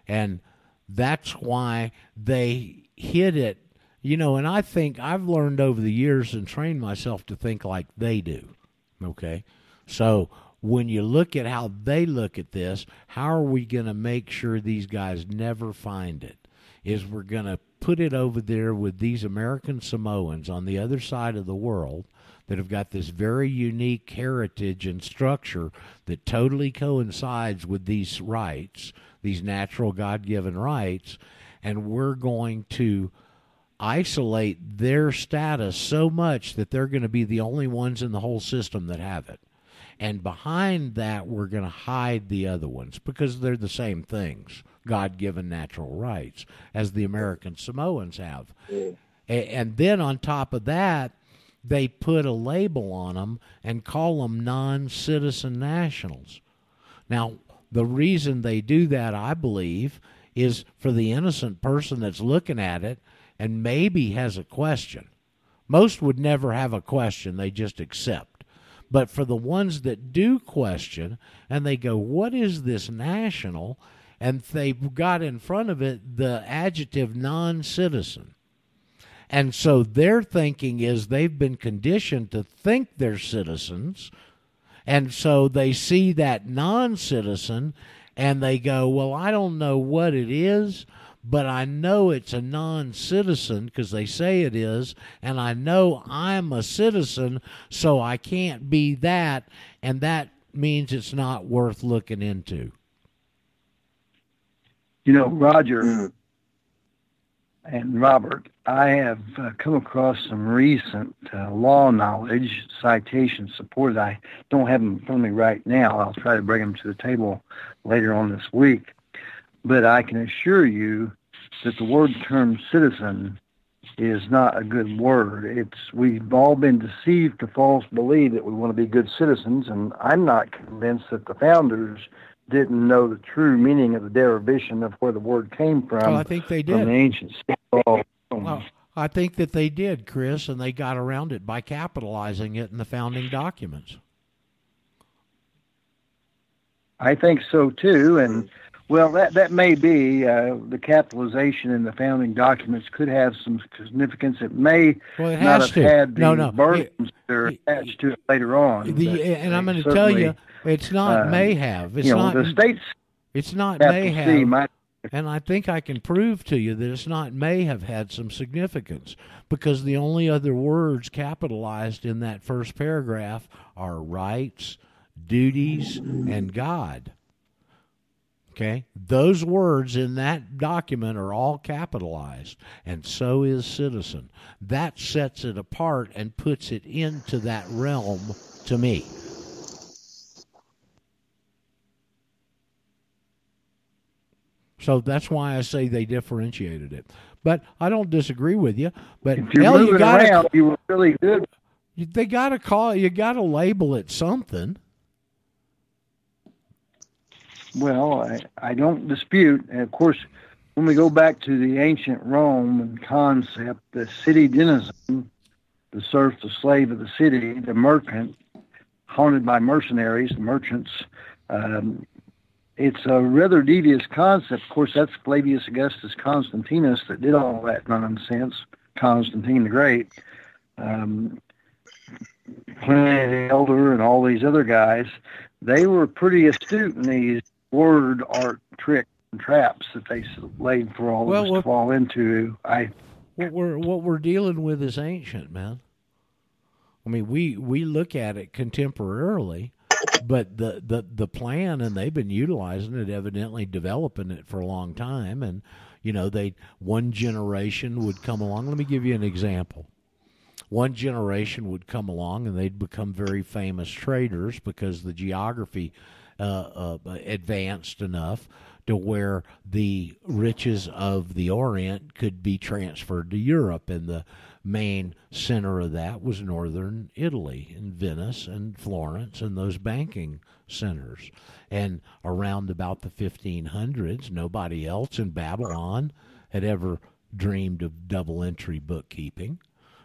and that's why they hit it. You know, and I think I've learned over the years and trained myself to think like they do. Okay, so when you look at how they look at this, how are we going to make sure these guys never find it? Is we're going to put it over there with these American Samoans on the other side of the world that have got this very unique heritage and structure that totally coincides with these rights, these natural God given rights, and we're going to isolate their status so much that they're going to be the only ones in the whole system that have it. And behind that, we're going to hide the other ones because they're the same things God given natural rights as the American Samoans have. A- And then on top of that, they put a label on them and call them non citizen nationals. Now, the reason they do that, I believe, is for the innocent person that's looking at it and maybe has a question. Most would never have a question, they just accept. But for the ones that do question and they go, What is this national? and they've got in front of it the adjective non citizen. And so their thinking is they've been conditioned to think they're citizens. And so they see that non citizen and they go, Well, I don't know what it is, but I know it's a non citizen because they say it is. And I know I'm a citizen, so I can't be that. And that means it's not worth looking into. You know, Roger, and Robert, I have uh, come across some recent uh, law knowledge citations supported. I don't have them in front of me right now. I'll try to bring them to the table later on this week. But I can assure you that the word term citizen is not a good word. It's we've all been deceived to false believe that we want to be good citizens, and I'm not convinced that the founders didn't know the true meaning of the derivation of where the word came from. Well, I think they From did. the ancient Well, I think that they did, Chris, and they got around it by capitalizing it in the founding documents. I think so too, and well, that that may be uh, the capitalization in the founding documents could have some significance. It may Well, it not have to. had the No, no. burdens that are it- attached to it later on. The, and I'm going to tell you, it's not uh, may have. It's you know, not. the states It's not may have. might And I think I can prove to you that it's not may have had some significance because the only other words capitalized in that first paragraph are rights, duties, and God. Okay? Those words in that document are all capitalized, and so is citizen. That sets it apart and puts it into that realm to me. So that's why I say they differentiated it. But I don't disagree with you. But if you're hell, you gotta, around, you were really good. they got to call. You got to label it something. Well, I, I don't dispute. And of course, when we go back to the ancient Rome concept, the city denizen, the serf, the slave of the city, the merchant, haunted by mercenaries, the merchants, um, it's a rather devious concept. Of course, that's Flavius Augustus Constantinus that did all that nonsense, Constantine the Great. Um, Pliny the Elder and all these other guys, they were pretty astute in these word art trick and traps that they laid for all Well, of us to fall into. I What we're what we're dealing with is ancient, man. I mean, we we look at it contemporarily, but the the the plan and they've been utilizing it, evidently developing it for a long time, and you know they one generation would come along. Let me give you an example. One generation would come along and they'd become very famous traders because the geography uh, uh, advanced enough to where the riches of the Orient could be transferred to Europe, and the main center of that was northern Italy, and Venice and Florence, and those banking centers. And around about the 1500s, nobody else in Babylon had ever dreamed of double entry bookkeeping.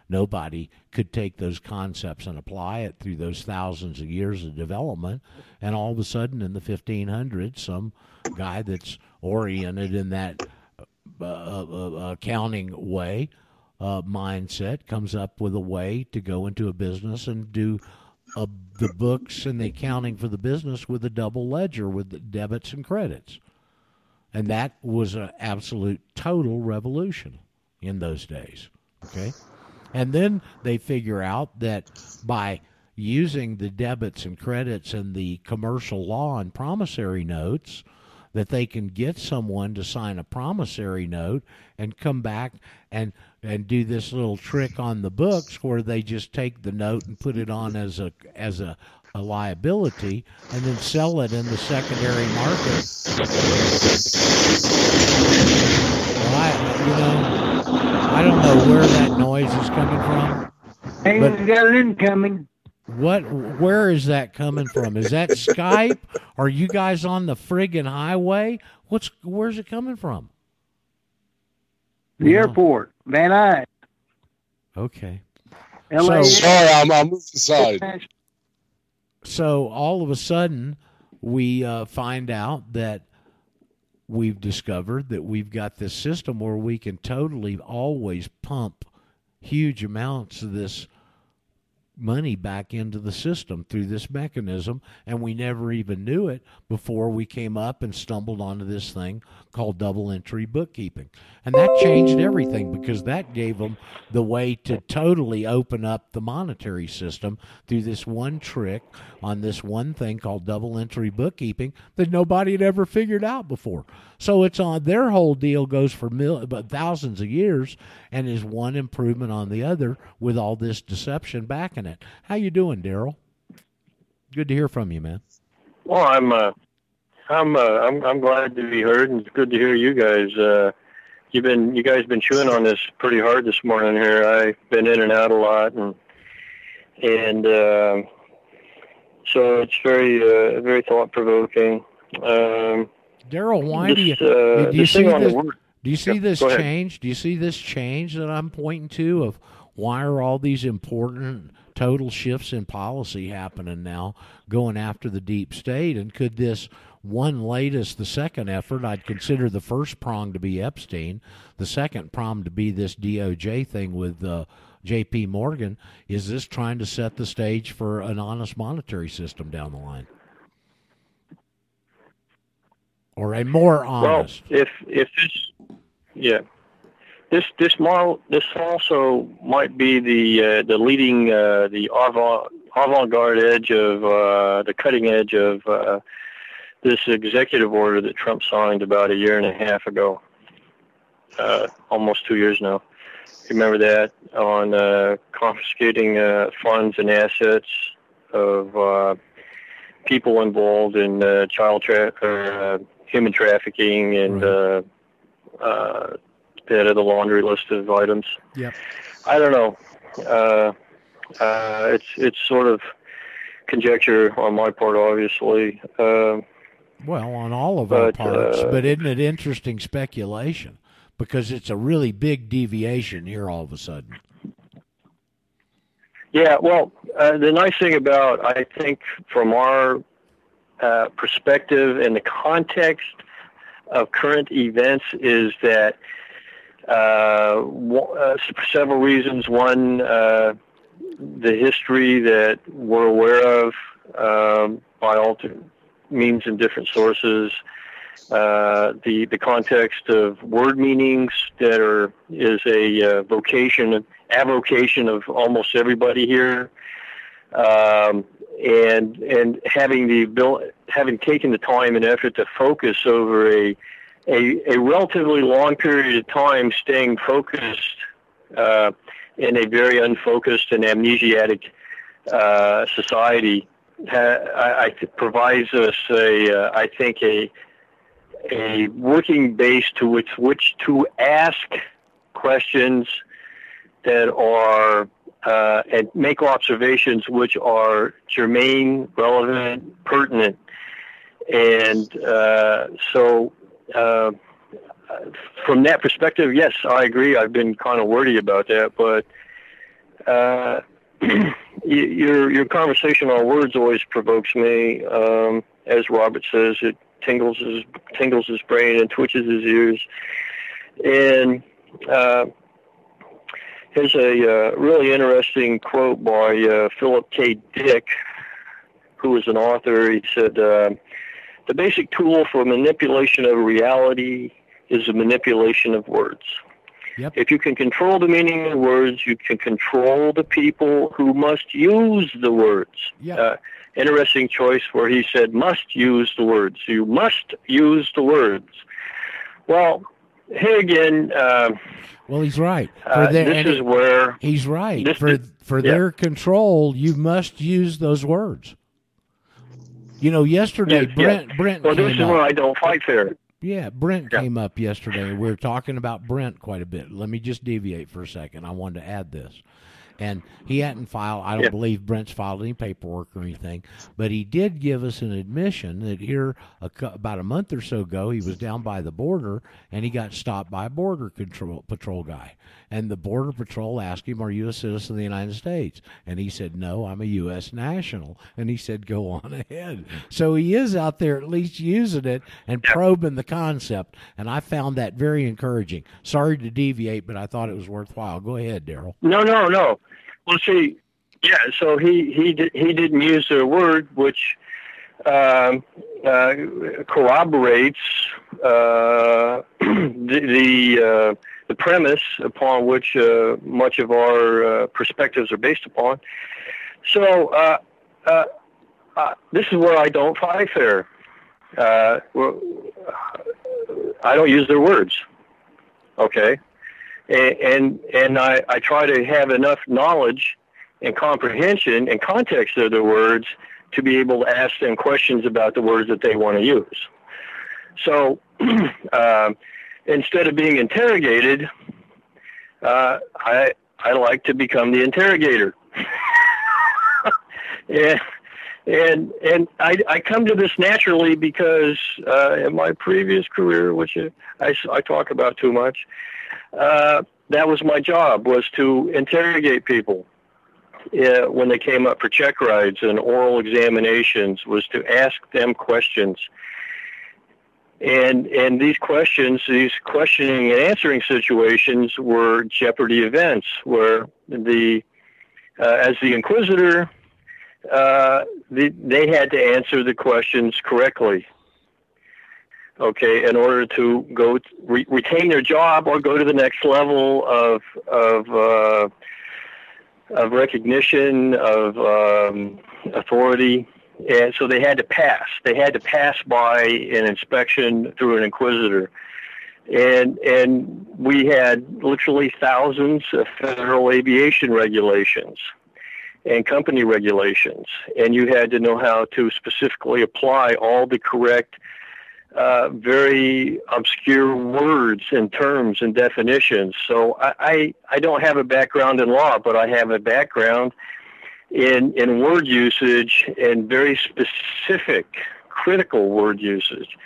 Nobody could take those concepts and apply it through those thousands of years of development. And all of a sudden, in the 1500s, some guy that's oriented in that uh, uh, uh, accounting way, uh, mindset, comes up with a way to go into a business and do uh, the books and the accounting for the business with a double ledger with debits and credits. And that was an absolute total revolution in those days. Okay. And then they figure out that by using the debits and credits and the commercial law and promissory notes, that they can get someone to sign a promissory note and come back and and do this little trick on the books where they just take the note and put it on as a as a, a liability and then sell it in the secondary market. Well, I, you know, I don't know where that noise is coming from. hey, But- we got an incoming. What? Where is that coming from? Is that Skype? Are you guys on the friggin' highway? What's? Where's it coming from? The Wow. airport, Van Nuys, Okay. L.A. So- Sorry, I'm, I'm moving aside. So all of a sudden, we uh, find out that we've discovered that we've got this system where we can totally always pump huge amounts of this money back into the system through this mechanism and we never even knew it before we came up and stumbled onto this thing called double entry bookkeeping and that changed everything because that gave them the way to totally open up the monetary system through this one trick on this one thing called double entry bookkeeping that nobody had ever figured out before. So it's on their whole deal goes for mil, but thousands of years and is one improvement on the other with all this deception backing it. How you doing, Daryl? Good to hear from you, man. Well, I'm uh, I'm uh, I'm I'm glad to be heard, and it's good to hear you guys. Uh, you've been you guys been chewing on this pretty hard this morning here. I've been in and out a lot, and and uh, so it's very uh, very thought provoking. Um, Daryl, why do you uh, do you this see thing on the this? Do you see Yeah, this change? Do you see this change that I'm pointing to of why are all these important total shifts in policy happening now going after the deep state? And could this one latest, the second effort, I'd consider the first prong to be Epstein, the second prong to be this DOJ thing with uh, J.P. Morgan. Is this trying to set the stage for an honest monetary system down the line? Or a more honest? Well, if if this, yeah, this this model this also might be the uh, the leading uh, the avant avant garde edge of uh, the cutting edge of uh, this executive order that Trump signed about a year and a half ago, uh, almost two years now. Remember that on uh, confiscating uh, funds and assets of uh, people involved in uh, child tra- or, uh, human trafficking and uh, uh, that of the laundry list of items. Yep. I don't know. Uh, uh, it's it's sort of conjecture on my part, obviously. Uh, Well, on all of our parts, uh, but isn't it interesting speculation? Because it's a really big deviation here all of a sudden. Yeah, well, uh, the nice thing about, I think, from our uh, perspective and the context of current events is that uh, w- uh, for several reasons. One, uh, the history that we're aware of um, by all means in different sources. Uh, the the context of word meanings that are is a uh, vocation, avocation of almost everybody here, um, and and having the having taken the time and effort to focus over a a, a relatively long period of time, staying focused uh, in a very unfocused and amnesiac uh, society, I, I provides us a uh, I think a a working base to which which to ask questions that are uh, and make observations which are germane, relevant, pertinent, and uh, so. Uh, from that perspective, yes, I agree. I've been kind of wordy about that, but uh, your your conversation on words always provokes me. Um, as Robert says, it tingles his tingles his brain and twitches his ears. And uh, here's a uh, really interesting quote by uh, Philip K. Dick, who is an author. He said, uh, "The basic tool for manipulation of reality is the manipulation of words." Yep. If you can control the meaning of words, you can control the people who must use the words. Yep. Uh, interesting choice where he said must use the words. You must use the words. Well, here again, uh, Well, he's right. For uh, their- this is where he's right. For is- for yeah. their control, you must use those words. You know, yesterday Yes, yes. Brent Brent well, this is where I don't fight fair. Yeah, Brent Yeah. came up yesterday. We were talking about Brent quite a bit. Let me just deviate for a second. I wanted to add this. And he hadn't filed, I don't Yeah. believe Brent's filed any paperwork or anything, but he did give us an admission that here, a, about a month or so ago, he was down by the border and he got stopped by a border control patrol guy. And the border patrol asked him, Are you a citizen of the United States? And he said, No, I'm a U.S. national. And he said, Go on ahead. So he is out there at least using it and probing the concept. And I found that very encouraging. Sorry to deviate, but I thought it was worthwhile. Go ahead, Daryl. No, no, no. Well, see, yeah. So he he di- he didn't use the word, which um, uh, corroborates uh, the the, uh, the premise upon which uh, much of our uh, perspectives are based upon. So uh, uh, uh, this is where I don't fight fair. Uh, I don't use their words. Okay, and and, I, I try to have enough knowledge and comprehension and context of their words to be able to ask them questions about the words that they want to use. So um, instead of being interrogated, uh, I I like to become the interrogator. and and and I, I come to this naturally because uh, in my previous career, which I, I talk about too much, uh, that was my job was to interrogate people. Uh, when they came up for check rides and oral examinations was to ask them questions. And and these questions these questioning and answering situations were jeopardy events where the uh, as the inquisitor uh, the, they had to answer the questions correctly okay in order to go re- retain their job or go to the next level of of uh, of recognition of um, authority and so they had to pass. They had to pass by an inspection through an inquisitor, and and we had literally thousands of federal aviation regulations and company regulations, and you had to know how to specifically apply all the correct. Uh, very obscure words and terms and definitions. So I, I, I don't have a background in law, but I have a background in in word usage and very specific, critical word usage.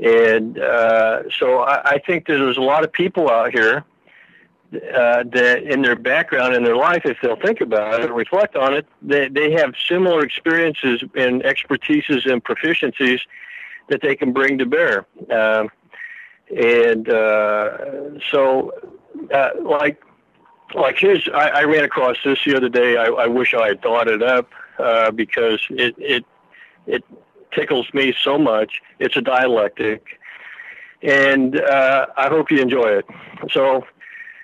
And uh, so I, I think that there's a lot of people out here uh, that in their background in their life, if they'll think about it and reflect on it, they, they have similar experiences and expertises and proficiencies that they can bring to bear. Um, and uh, so, uh, like like his, I, I ran across this the other day. I, I wish I had thought it up uh, because it it it tickles me so much. It's a dialectic, and uh, I hope you enjoy it. So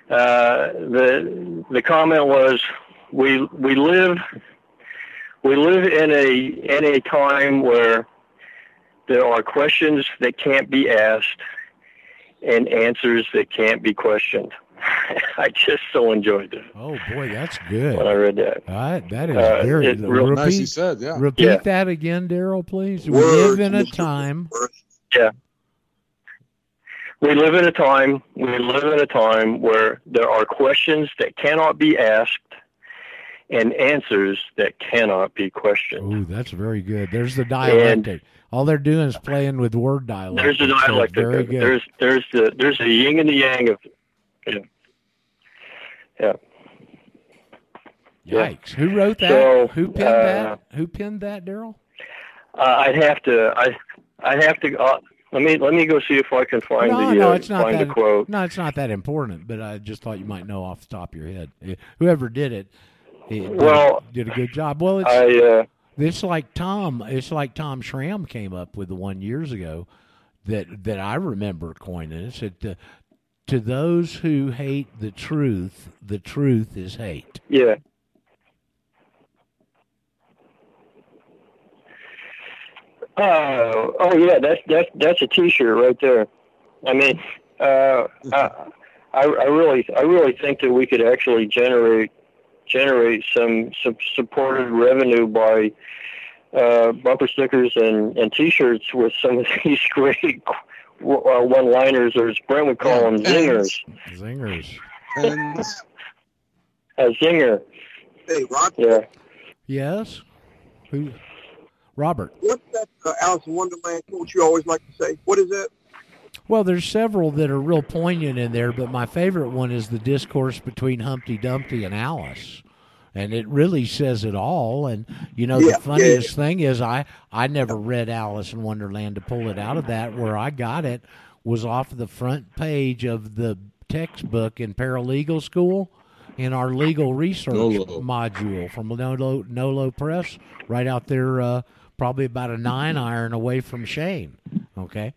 uh, the the comment was, we we live we live in a in a time where there are questions that can't be asked and answers that can't be questioned. I just so enjoyed it. Oh boy, that's good. When I read that, uh, that is Uh, very it repeat, real Nicely said, yeah. Repeat Yeah. that again, Daryl, please. We Words, live in a Mr. time. Words. we live in a time we live in a time where there are questions that cannot be asked and answers that cannot be questioned. Oh, that's very good. There's the dialectic. All they're doing is playing with word dialectic. There's the so dialectic. very good. There's there's the there's the yin and the yang of yeah. Yeah. Yikes! Who wrote that? So, Who pinned uh, that? Who pinned that, Daryl? Uh, I'd have to I I'd have to uh, let me let me go see if I can find No, the no, uh, it's not find that. the quote. No, it's not that important. But I just thought you might know off the top of your head. Whoever did it, Well, did a good job. Well, it's I uh, it's like Tom. It's like Tom Schramm came up with the one years ago that that I remember coining. It said to, to those who hate the truth, the truth is hate. Yeah. Oh, oh yeah, that's that's that's a T-shirt right there. I mean, uh, I I really I really think that we could actually generate generate some some supported revenue by uh, bumper stickers and and T-shirts with some of these great uh, one-liners, or as Brent would call them, zingers. Zingers. And A zinger, Hey, Rod, yeah. Yes. Who? Robert. what's that uh, Alice in Wonderland quote you always like to say? What is that? Well, there's several that are real poignant in there, but my favorite one is the discourse between Humpty Dumpty and Alice. And it really says it all. And you know, Yeah, the funniest thing is I I never read Alice in Wonderland to pull it out of that. Where I got it was off the front page of the textbook in paralegal school in our legal research Nolo. module from Nolo, Nolo Press, right out there, uh, probably about a nine iron away from Shane. Okay,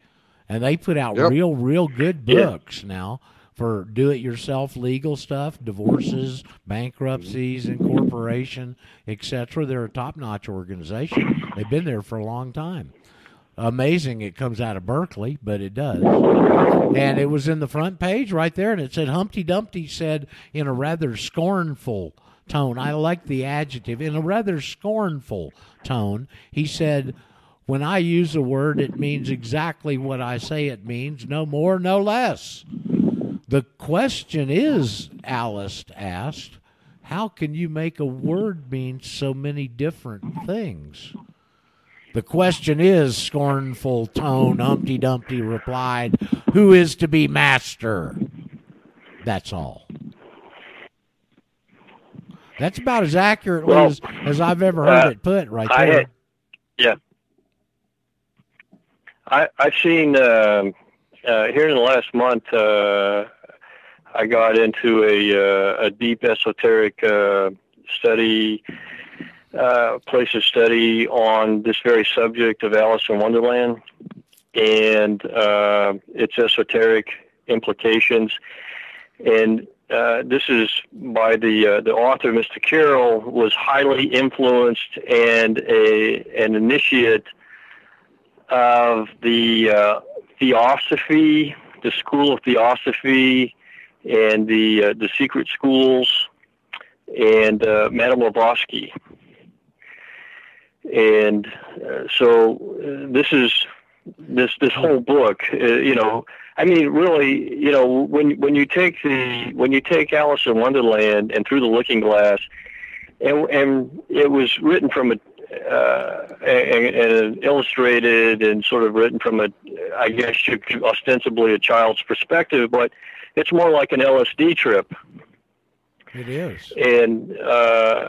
and they put out Yep. real, real good Yeah. books now. for do-it-yourself legal stuff, divorces, bankruptcies, mm-hmm. incorporation, etc. They're a top-notch organization. They've been there for a long time. Amazing it comes out of Berkeley, but it does. And it was in the front page right there, and it said Humpty Dumpty said in a rather scornful tone. I like the adjective in a rather scornful tone. He said, "When I use a word, it means exactly what I say it means, no more, no less." The question is, Alice asked, how can you make a word mean so many different things? The question is, scornful tone, Humpty Dumpty replied, Who is to be master? That's all. That's about as accurately Well, as, as I've ever heard uh, it put right there. had- Yeah. I, I've seen um uh, here in the last month. Uh, I got into a uh, a deep esoteric uh, study, uh, place of study on this very subject of Alice in Wonderland and uh, its esoteric implications. And uh, this is by the uh, the author, Mr. Carroll, was highly influenced and a an initiate of the uh, theosophy, the school of theosophy, and the uh, the secret schools, and uh, Madame Blavatsky. And uh, so uh, this is this this whole book, uh, you know. I mean, really, you know, when when you take the when you take Alice in Wonderland and Through the Looking Glass, and and it was written from a uh, and, and illustrated and sort of written from a, I guess, ostensibly a child's perspective, but it's more like an LSD trip It is. and uh,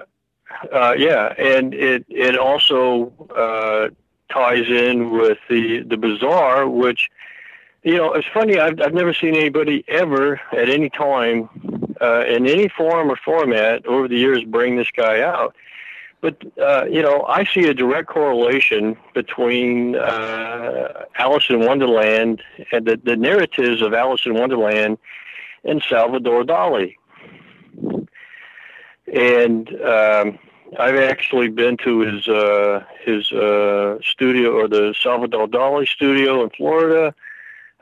uh, yeah, and it it also uh, ties in with the the bazaar, which you know it's funny. I've I've never seen anybody ever at any time uh, in any form or format over the years bring this guy out. But uh, you know, I see a direct correlation between uh, Alice in Wonderland and the, the narratives of Alice in Wonderland and Salvador Dali. And um, I've actually been to his uh, his uh, studio or the Salvador Dali studio in Florida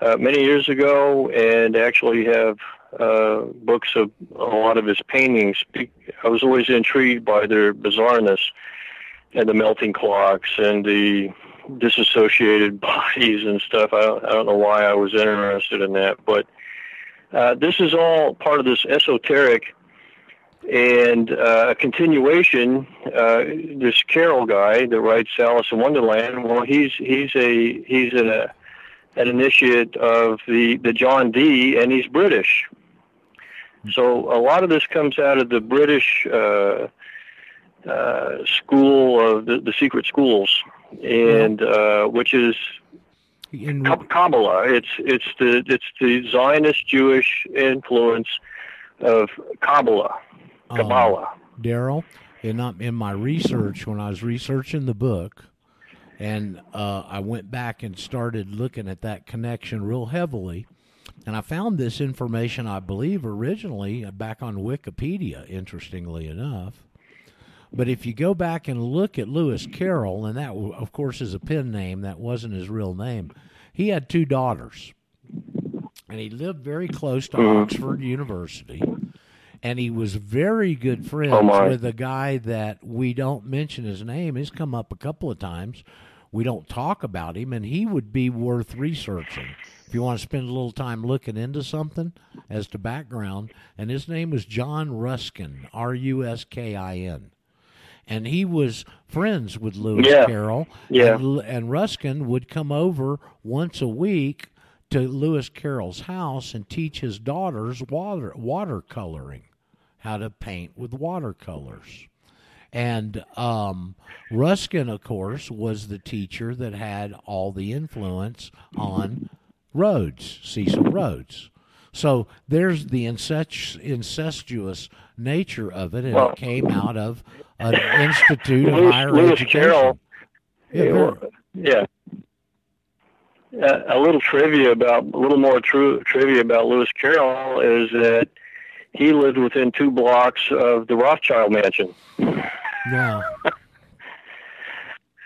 uh, many years ago, and actually have uh, books of a lot of his paintings. I was always intrigued by their bizarreness and the melting clocks and the disassociated bodies and stuff. I don't, I don't know why I was interested in that, but uh, this is all part of this esoteric and uh, a continuation. Uh, this Carroll guy that writes Alice in Wonderland. Well, he's he's a he's an uh, an initiate of the the John Dee, and he's British. So a lot of this comes out of the British uh, uh, school of the, the secret schools, and uh, which is In, Kab- Kabbalah. It's it's the it's the Zionist Jewish influence of Kabbalah. um, Kabbalah. Daryl, in in my research when I was researching the book, and uh, I went back and started looking at that connection real heavily, and I found this information I believe originally back on Wikipedia. Interestingly enough. But if you go back and look at Lewis Carroll, and that, of course, is a pen name, that wasn't his real name. He had two daughters, and he lived very close to mm-hmm. Oxford University. And he was very good friends Oh, with a guy that we don't mention his name. He's come up a couple of times. We don't talk about him, and he would be worth researching if you want to spend a little time looking into something as to background. And his name was John Ruskin, R U S K I N and he was friends with Lewis Yeah. Carroll. Yeah. And, and Ruskin would come over once a week to Lewis Carroll's house and teach his daughters water watercoloring, how to paint with watercolors. And um, Ruskin, of course, was the teacher that had all the influence on Rhodes, Cecil Rhodes. So there's the incest- incestuous nature of it, and Well- it came out of an institute of Lewis- higher Lewis education. Carroll- Yeah, Yeah, very- yeah. uh, a little trivia about a little more true trivia about Lewis Carroll is that he lived within two blocks of the Rothschild mansion. Yeah.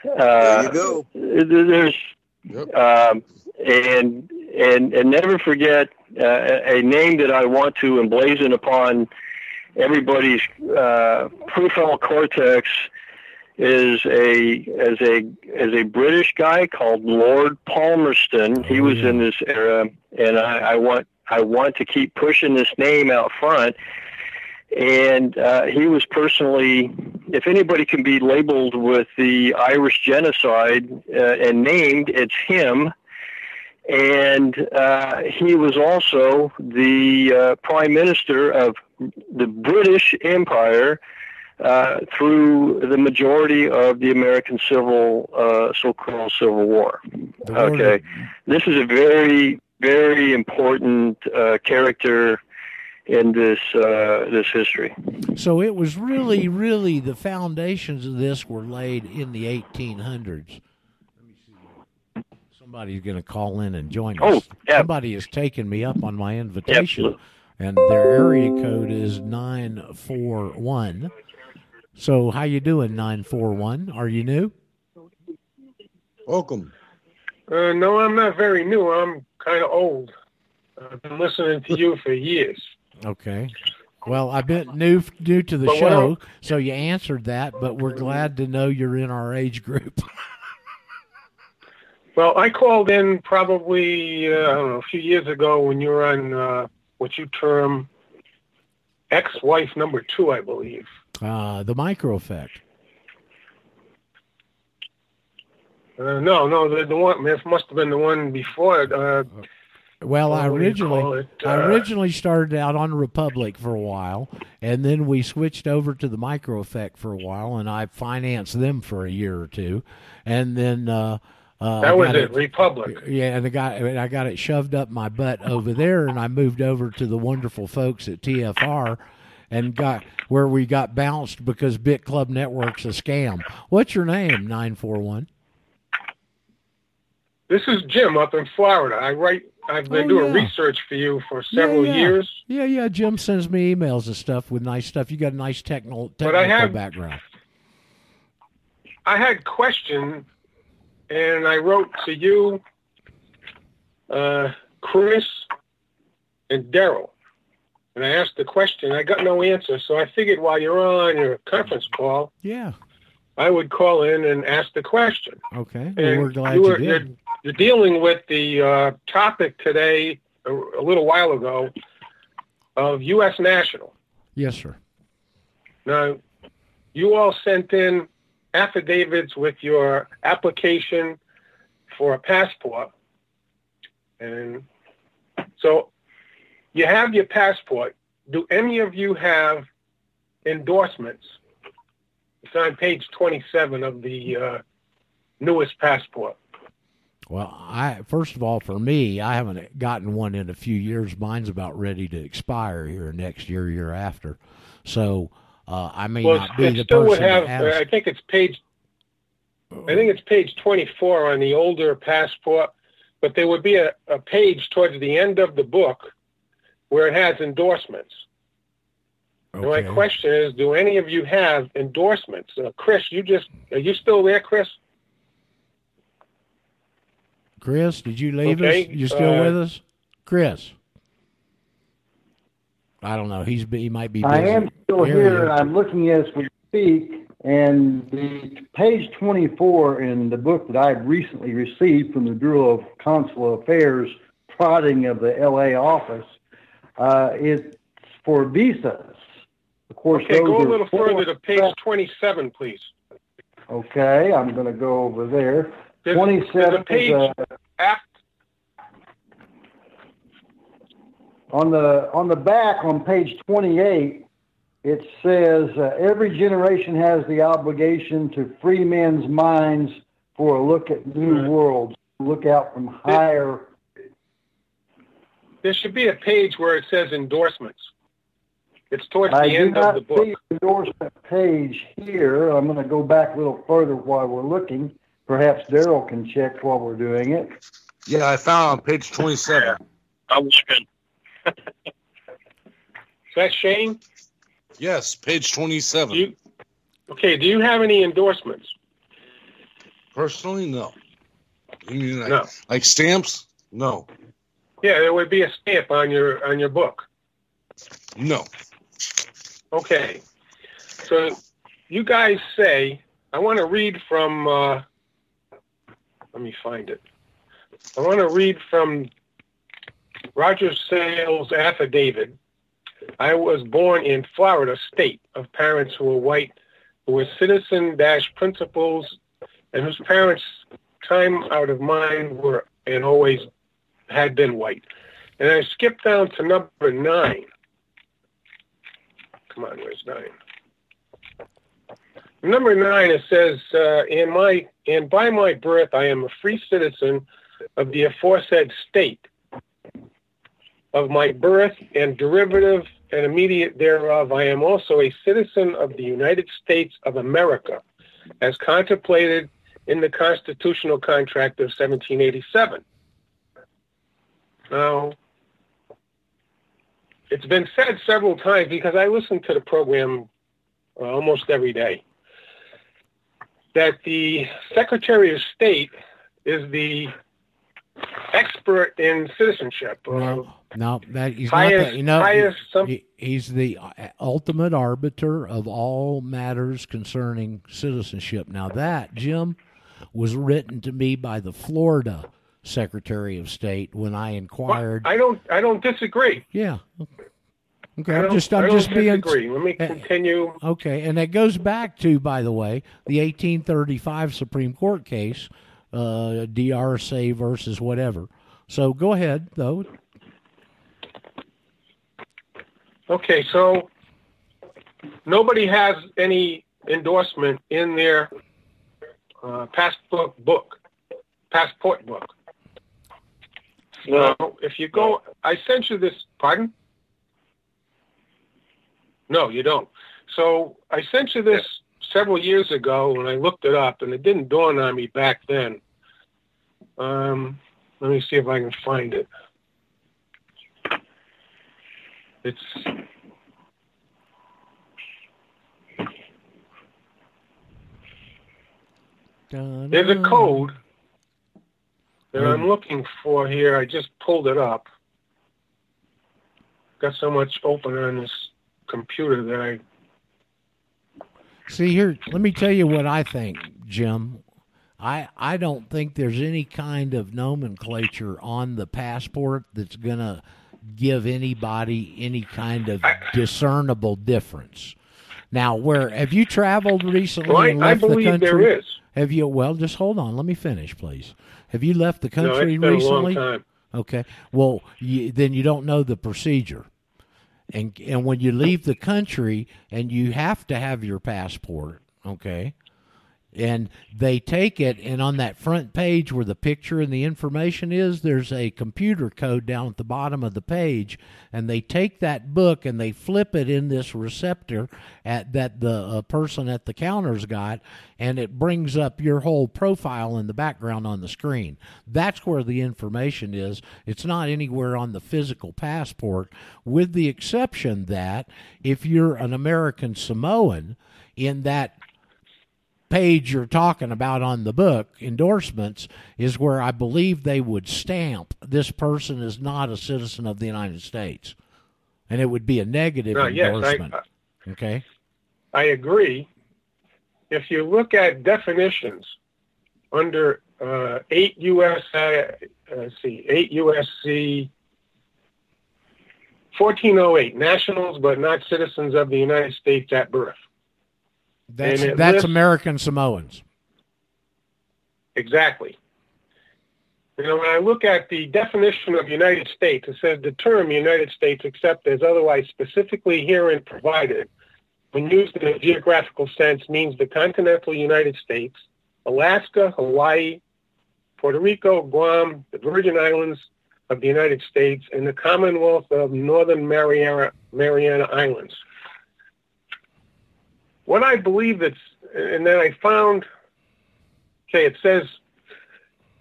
There Uh, you go. there's Yep. um, and and and never forget uh, a name that I want to emblazon upon everybody's uh, prefrontal cortex is a as a as a British guy called Lord Palmerston. He was in this era, and I, I want I want to keep pushing this name out front. And uh, he was personally, if anybody can be labeled with the Irish genocide uh, and named, it's him. And uh, he was also the uh, prime minister of the British Empire uh, through the majority of the American civil, uh, so-called Civil War. Okay, this is a very, very important uh, character in this uh, this history. So it was really, really the foundations of this were laid in the 1800s. Let me see. Somebody's going to call in and join Oh, us. yeah. Somebody has taken me up on my invitation, Absolutely. and their area code is nine four one. So how you doing, nine four one? Are you new? Welcome. Uh, no, I'm not very new. I'm kind of old. I've been listening to you for years. Okay. Well, I've been new new to the But show, so you answered that. But we're glad to know you're in our age group. Well, I called in probably uh, I don't know a few years ago when you were on uh, what you term ex-wife number two, I believe. Uh, the micro effect. Uh, no, no, the, the one it must have been the one before. it, Uh, Well, I what do you call originally it? I Uh, originally started out on Republic for a while, and then we switched over to the Micro Effect for a while, and I financed them for a year or two, and then uh, that was it, Republic. Yeah, and I got I got it shoved up my butt over there, and I moved over to the wonderful folks at TFR, and got where we got bounced because Bit Club Network's a scam. What's your name? Nine four one. This is Jim up in Florida. I write. I've been Oh, doing yeah. research for you for several yeah. years. Yeah, yeah. Jim sends me emails and stuff with nice stuff. You got a nice technical But I background. I had question, and I wrote to you, uh, Chris, and Daryl, and I asked the question. I got no answer, so I figured while you're on your conference call, Yeah. I would call in and ask the question. Okay. Well, And we're glad you you, were, did. You're, you're dealing with the uh, topic today, a, a little while ago, of U.S. National. Yes, sir. Now, you all sent in affidavits with your application for a passport. And so you have your passport. Do any of you have endorsements? It's on page 27 of the uh, newest passport. Well, I first of all, for me, I haven't gotten one in a few years. Mine's about ready to expire here next year, year after. So uh, I may Well, not be the still person would have, uh, ask. I think it's page, I think it's page 24 on the older passport, but there would be a, a page towards the end of the book where it has endorsements. And My question is, do any of you have endorsements? Uh, Chris, you just, are you still there, Chris? Chris, did you leave Okay, us? You still uh, with us, Chris? I don't know. He's he might be. Busy. I am still There he and I'm looking as we speak. And the page 24 in the book that I've recently received from the Bureau of Consular Affairs, prodding of the LA office, uh, it's for visas. Of course, Okay, those go a little further to page 27, please. Okay, I'm going to go over there. There's, 27 there's a is, page uh, after, On the on the back on page 28, it says uh, every generation has the obligation to free men's minds for a look at new Right. worlds. Look out from higher. there should be a page where it says endorsements. It's towards I the do end not of the book. see the endorsement page here. I'm going to go back a little further while we're looking. Perhaps Daryl can check while we're doing it. Yeah, I found on page 27. I was looking. Is that Shane? Yes, page 27. You, okay, do you have any endorsements? Personally, no. You mean like, No. like stamps? No. Yeah, there would be a stamp on your on your book. No. Okay. So you guys say I want to read from uh, let me find it. I want to read from Roger Sales' affidavit. I was born in Florida state of parents who were white, who were citizen dash principals, and whose parents time out of mind were and always had been white. And I skipped down to number nine. Come on, where's nine? Number nine, it says, uh, "In my and by my birth, I am a free citizen of the aforesaid state. Of my birth and derivative and immediate thereof, I am also a citizen of the United States of America, as contemplated in the constitutional contract of 1787." Now, it's been said several times because I listen to the program uh, almost every day that the Secretary of State is the expert in citizenship. Uh, No, no, that he's highest- not. The, you know, highest he- he's the uh, ultimate arbiter of all matters concerning citizenship. Now that Jim was written to me by the Florida Secretary of State when I well, inquired. I don't. I don't disagree. yeah. Okay, I I'm just I'm just being disagree. Let me eh, continue. Okay, and that goes back to, by the way, the 1835 Supreme Court case, uh, DRSA versus whatever. So go ahead, though. Okay, so nobody has any endorsement in their uh, passport book, passport book. No, Now, if you go, I sent you this. Pardon? No, you don't. So I sent you this several years ago, when I looked it up, and it didn't dawn on me back then. Um, let me see if I can find it. It's there's a code that I'm looking for here. I just pulled it up. Got so much open on this computer that I See here, let me tell you what I think, Jim. I I don't think there's any kind of nomenclature on the passport that's gonna give anybody any kind of discernible difference. Now, where have you traveled recently Well, I- and I left the believe country? there is. Have you? Well, just hold on. Let me finish, please. Have you left the no, country been recently? a long time. Okay. Well, you, then you don't know the procedure. And and when you leave the country and you have to have your passport, okay? And they take it and on that front page where the picture and the information is, there's a computer code down at the bottom of the page and they take that book and they flip it in this receptor at that the uh, person at the counter's got and it brings up your whole profile in the background on the screen. That's where the information is. It's not anywhere on the physical passport, with the exception that if you're an American Samoan, in that page you're talking about on the book, endorsements, is where I believe they would stamp this person is not a citizen of the United States. And it would be a negative No, yes, endorsement. I, okay? I agree. If you look at definitions under uh, 8 US, uh, see, 8 USC 1408, nationals but not citizens of the United States at birth. That's, that's lists- American Samoans. Exactly. You know, when I look at the definition of United States, it says the term United States, except as otherwise specifically herein provided, when used in a geographical sense, means the continental United States, Alaska, Hawaii, Puerto Rico, Guam, the Virgin Islands of the United States, and the Commonwealth of Northern Mariana, Mariana Islands. What I believe that's, and then I found Okay, it says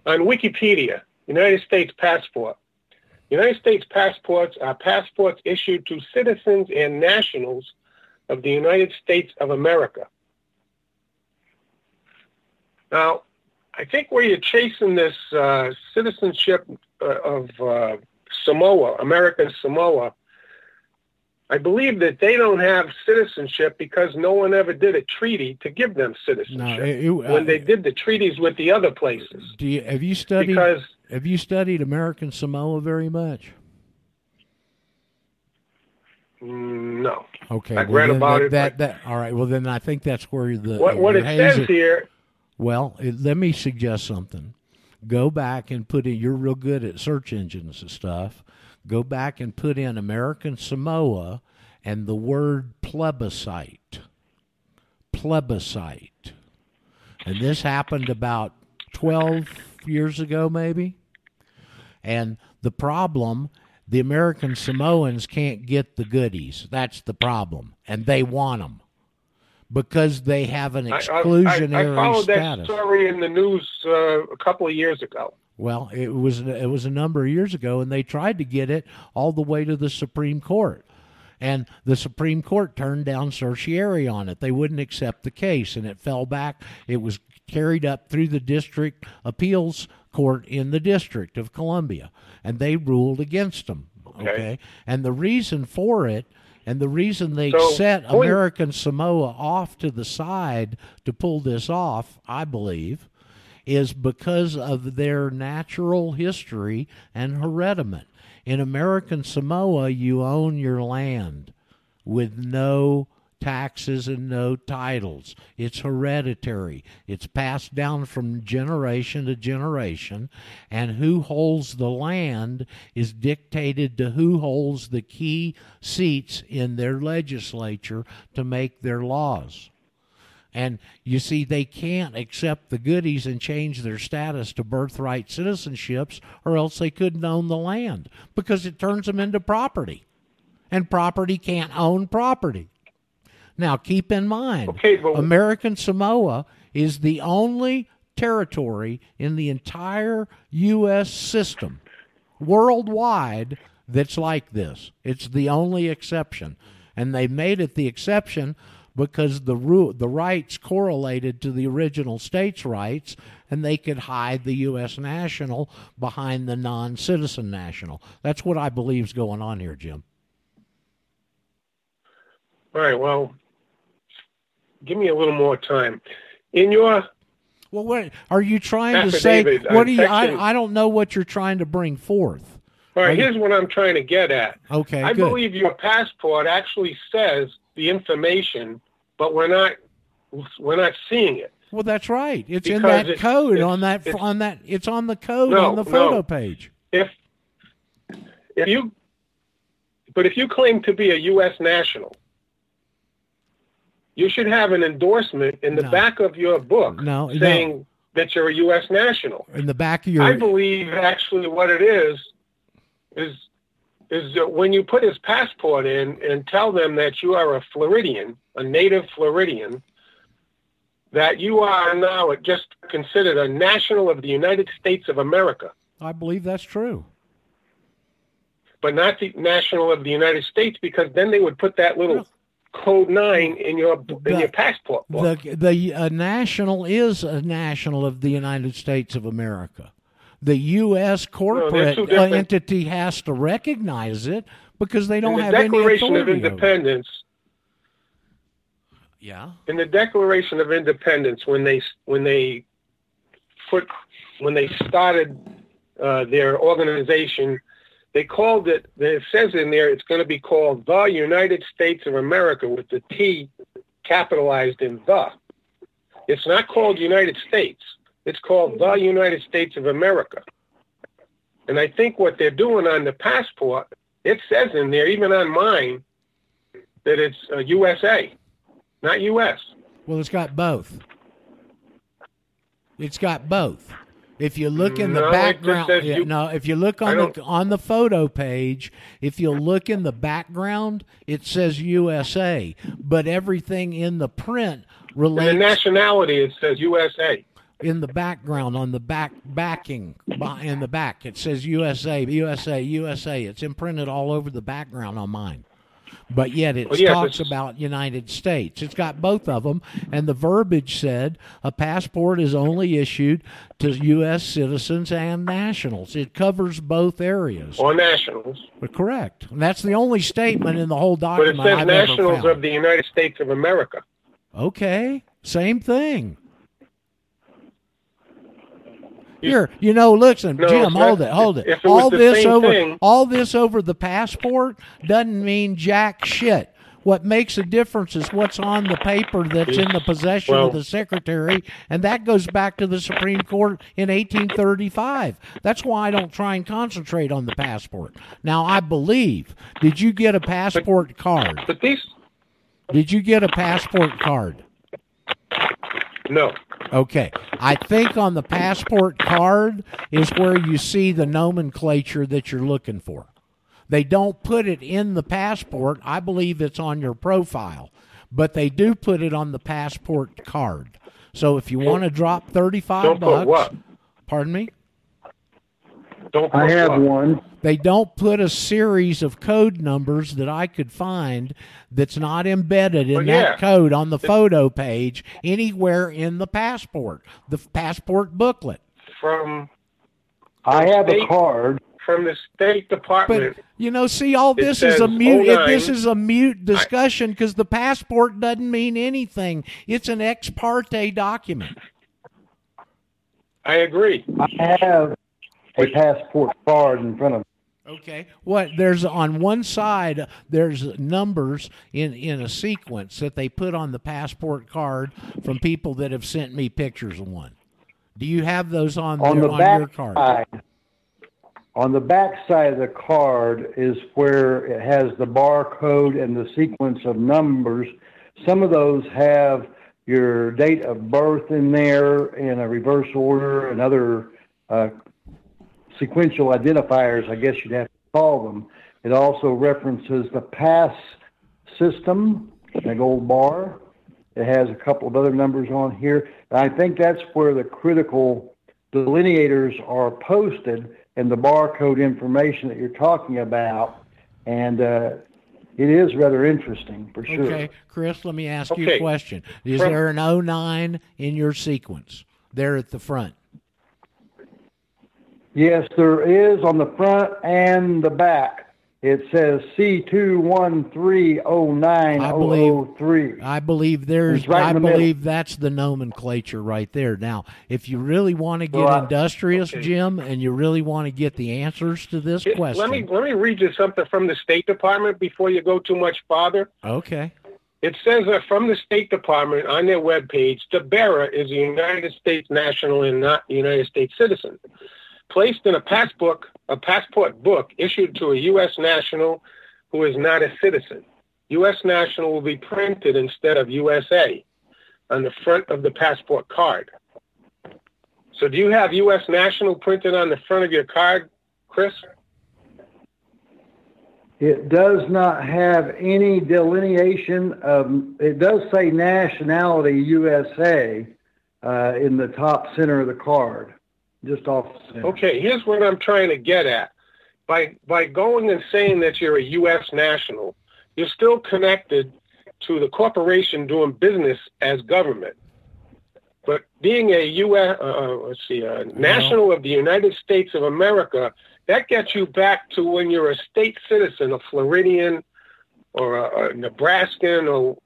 on Wikipedia United States passport. United States passports are passports issued to citizens and nationals of the United States of America. Now, I think where you're chasing this uh, citizenship uh, of uh, Samoa, American Samoa, I believe that they don't have citizenship because no one ever did a treaty to give them citizenship. No, it- it- when they did the treaties with the other places, Do you have you studied because have you studied American Samoa very much? mm, no. Okay, I've well, read about that, it, That, that all right. Well, then I think that's where the What what it says is- here, Well, it, let me suggest something. Go back and put in. You're real good at search engines and stuff. Go back and put in American Samoa and the word plebiscite. Plebiscite. And this happened about 12 years ago, maybe. And the problem, the American Samoans can't get the goodies. That's the problem. And they want them because they have an I- I, I, exclusionary I followed status. that story in the news uh, a couple of years ago. Well, it was it was a number of years ago, and they tried to get it all the way to the Supreme Court, and the Supreme Court turned down certiorari on it. They wouldn't accept the case, and it fell back. It was carried up through the district appeals court in the District of Columbia, and they ruled against them. Okay, and the reason for it. And the reason they So, set American Samoa off to the side to pull this off, I believe, is because of their natural history and hereditament. In American Samoa, you own your land with no taxes and no titles. It's hereditary. It's passed down from generation to generation, and who holds the land is dictated to who holds the key seats in their legislature to make their laws. And you see, they can't accept the goodies and change their status to birthright citizenships, or else they couldn't own the land because it turns them into property. And property can't own property. Now, keep in mind, Okay, but- American Samoa is the only territory in the entire U.S. system worldwide that's like this. It's the only exception, and they made it the exception because the ru- the rights correlated to the original states' rights, and they could hide the U.S. national behind the non-citizen national. That's what I believe is going on here, Jim. All right. Well, give me a little more time. In your Well, what are you trying to say? What uh, do you? I, I don't know what you're trying to bring forth. all Are right, you- here's what I'm trying to get at. Okay, I good. believe your passport actually says the information, but we're not we're not seeing it. Well, that's right. It's in that it- code on that it's- on that. It's on the code No, on the no. photo page. If if you but if you claim to be a U.S. national, you should have an endorsement in the No. back of your book No, no. saying that you're a U.S. national. In the back of your. I believe actually what it is is is that when you put his passport in and tell them that you are a Floridian, a native Floridian, that you are now just considered a national of the United States of America, I believe that's true. but not the national of the United States, because then they would put that little code nine in your in The- your passport book. The the uh, national is a national of the United States of America. The U.S. corporate uh, entity has to recognize it because they don't the have any Declaration of authority over. Independence, Yeah. in the Declaration of Independence, when they when they put when they started uh, their organization, they called it. It says in there it's going to be called the United States of America with the T capitalized in the. It's not called United States. It's called the United States of America. And I think what they're doing on the passport, it says in there, even on mine, that it's uh, USA, not U.S. Well, it's got both. It's got both. If you look in the No, background, yeah, you- no. If you look on the on the photo page, if you look in the background, it says USA, but everything in the print In the nationality, it says USA. In the background on the back backing in the back. It says USA, USA, USA. It's imprinted all over the background on mine. But yet it Well, yes, talks about United States. It's got both of them, and the verbiage said a passport is only issued to U.S. citizens and nationals. It covers both areas. or nationals, Correct. And that's the only statement in the whole document. but it says I've nationals of the United States of America. Okay, same thing. You- Here, you know, listen, No, Jim, hold not- it, hold it. it all this over, thing- all this over the passport doesn't mean jack shit. What makes a difference is what's on the paper that's in the possession Well- of the secretary, and that goes back to the Supreme Court in 1835. That's why I don't try and concentrate on the passport. Now, I believe. Did you get a passport card? But these, Did you get a passport card? no. Okay. I think on the passport card is where you see the nomenclature that you're looking for. They don't put it in the passport. I believe it's on your profile, but they do put it on the passport card. So if you want to drop 35 Don't bucks, pardon me? Don't I have what? one. They don't put a series of code numbers that I could find that's not embedded in Well, that code on the photo page anywhere in the passport, the passport booklet. from I have a card. from the State Department. But you know, see, all It this is a mute. 09. This is a mute discussion because the passport doesn't mean anything. It's an ex parte document. I agree. I have a passport card in front of. Okay. What there's on one side there's numbers in in a sequence that they put on the passport card from people that have sent me pictures of one. Do you have those on On there the on back your card? side, on the back side of the card is where it has the barcode and the sequence of numbers. Some of those have your date of birth in there in a reverse order and other uh, sequential identifiers, I guess you'd have to call them. It also references the pass system, a gold bar. It has a couple of other numbers on here. And I think that's where the critical delineators are posted and the barcode information that you're talking about. And uh, it is rather interesting for sure. Okay, Chris, let me ask you a question. Is From- there an 09 in your sequence there at the front? Yes, there is on the front and the back. It says C213090003. I believe there's. Right I the middle. believe that's the nomenclature right there. Now, if you really want to get Well, I- industrious, okay. Jim, and you really want to get the answers to this Let question, me let me read you something from the State Department before you go too much farther. okay. It says that from the State Department on their webpage, the bearer is a United States national and not a United States citizen. Placed in a passport, a passport book issued to a U.S. national who is not a citizen. U.S. national will be printed instead of USA on the front of the passport card. So do you have U.S. national printed on the front of your card, Chris? It does not have any delineation of, it does say nationality USA uh, in the top center of the card, just off. Okay, here's what I'm trying to get at. By by going and saying that you're a U.S. national, you're still connected to the corporation doing business as government. But being a U.S. Uh, let's see, a national of the United States of America, that gets you back to when you're a state citizen, a Floridian, or a, a Nebraskan, or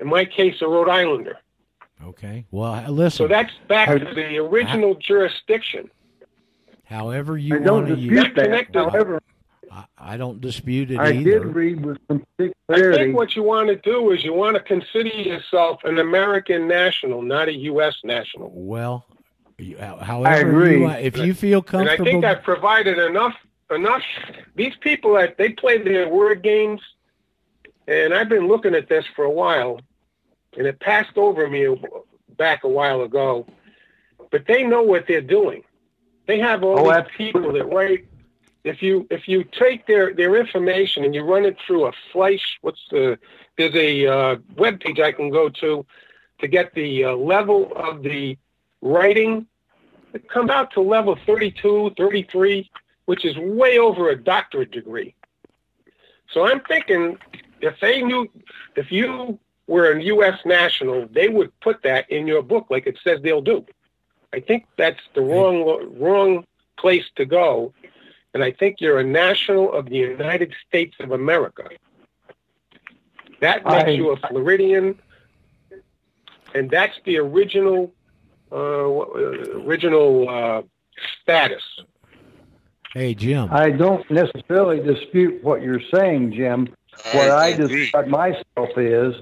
in my case, a Rhode Islander. Okay. Well, listen. So that's back to the original jurisdiction. however I you don't want to use. dispute that. However, I, I don't dispute it I either. did read with some I think what you want to do is you want to consider yourself an American national, not a U.S. national. Well, you- however, agree. You, if you feel And I think I've provided enough enough. These people they play their word games, and I've been looking at this for a while, and it passed over me back a while ago. But they know what they're doing. They have all Oh, these people that write. If you if you take their their information and you run it through a flash, what's the there's a uh, web page I can go to to get the uh, level of the writing, it comes out to level 32, 33, which is way over a doctorate degree. So I'm thinking if they knew, if you were a U.S. national, they would put that in your book like it says they'll do. I think that's the wrong wrong place to go, and I think you're a national of the United States of America. That makes I- you a Floridian, and that's the original uh, uh, original uh, status. Hey, Jim. I don't necessarily dispute what you're saying, Jim. What I, agree. describe myself is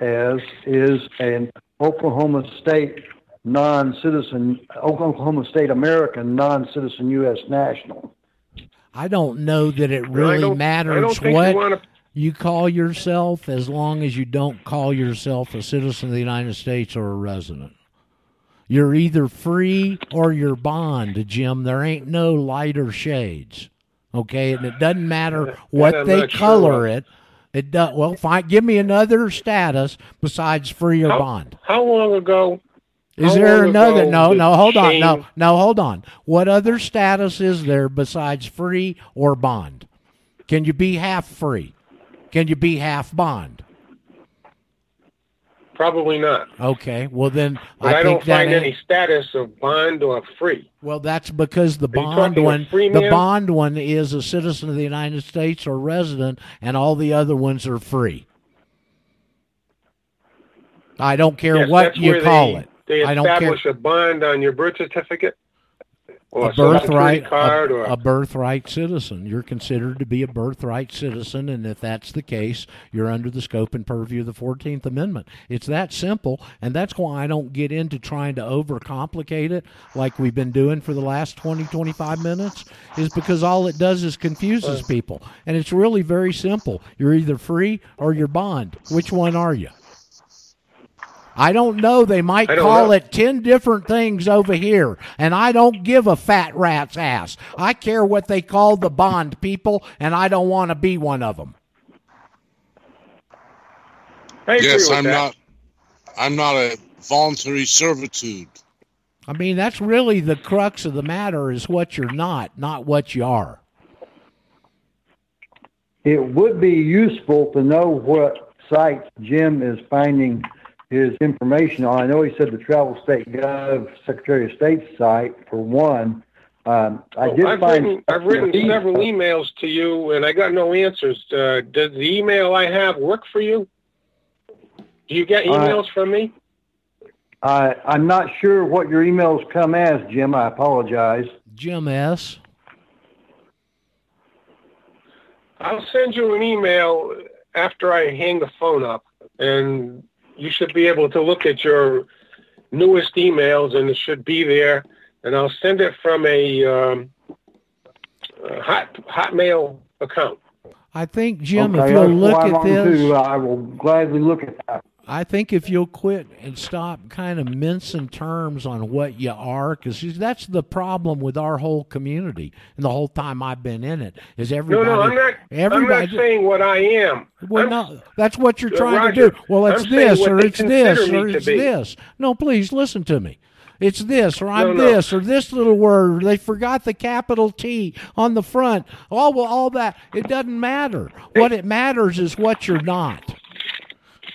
as is an Oklahoma State non-citizen, Oklahoma State American non-citizen U.S. national. I don't know that it really matters what you want to. you call yourself as long as you don't call yourself a citizen of the United States or a resident. You're either free or you're bond, Jim. There ain't no lighter shades. Okay, and it doesn't matter what I'm they not sure color it. It does well. Fine. Give me another status besides free or How, bond. how long ago? Is how there another? No, no. Hold on. No, no. Hold on. What other status is there besides free or bond? Can you be half free? Can you be half bond? Probably not. Okay. Well, then I, think don't find ain't- any status of bond or free. Well, that's because the Are bond one, the man? bond one is a citizen of the United States or resident, and all the other ones are free. I don't care Yes, what you call they, it. They I don't care. establish a bond on your birth certificate a a, social security birthright card a, or a birthright citizen. You're considered to be a birthright citizen, and if that's the case, you're under the scope and purview of the Fourteenth Amendment. It's that simple, and that's why I don't get into trying to overcomplicate it like we've been doing for the last 20, 25 minutes. Is because all it does is confuses uh. people, and it's really very simple. You're either free or you're bond. Which one are you? I don't know. They might call know. it 10 different things over here, and I don't give a fat rat's ass. I care what they call the bond people, and I don't want to be one of them. Yes, I'm that. not. I'm not a voluntary servitude. I mean, that's really the crux of the matter is what you're not, not what you are. It would be useful to know what sites Jim is finding his information on. I know he said the Travel State Gov Secretary of State site for one. Um, I Oh, did I've find written, I've written several emails to you, and I got no answers. Uh, does the email I have work for you? Do you get Uh, emails from me? I, I'm not sure what your emails come as, Jim. I apologize. Jim S. I'll send you an email after I hang the phone up, and you should be able to look at your newest emails, and it should be there. And I'll send it from a, um, a hot Hotmail account. I think, Jim, if you'll that's look at this, to. I will gladly look at that. I think if you'll quit and stop kind of mincing terms on what you are, because that's the problem with our whole community and the whole time I've been in it is everybody. no, no, I'm not. everybody, I'm not saying what I am. Well, I'm- no, that's what you're trying Roger, to do. Well, it's I'm this or it's this or it's this. No, please listen to me. It's this or I'm No, no. this or this little word. They forgot the capital T on the front. All well, all that. It doesn't matter. What it matters is what you're not.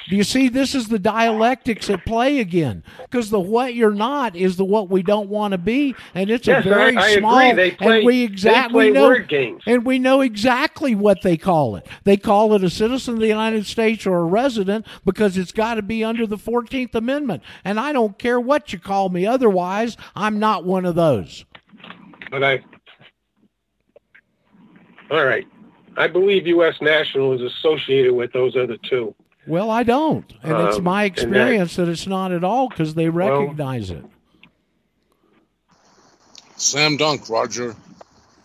Do you see? This is the dialectics at play again. Because the what you're not is the what we don't want to be, and it's Yes, a very I- I agree. small. They play- and we they exactly play know, word games. and we know exactly what they call it. They call it a citizen of the United States or a resident because it's got to be under the Fourteenth Amendment. And I don't care what you call me. Otherwise, I'm not one of those. But I. All right. I believe U.S. National is associated with those other two. Well, I don't, and it's Um, my and that- experience that, it's not at all because they recognize it. Sam dunk, Roger.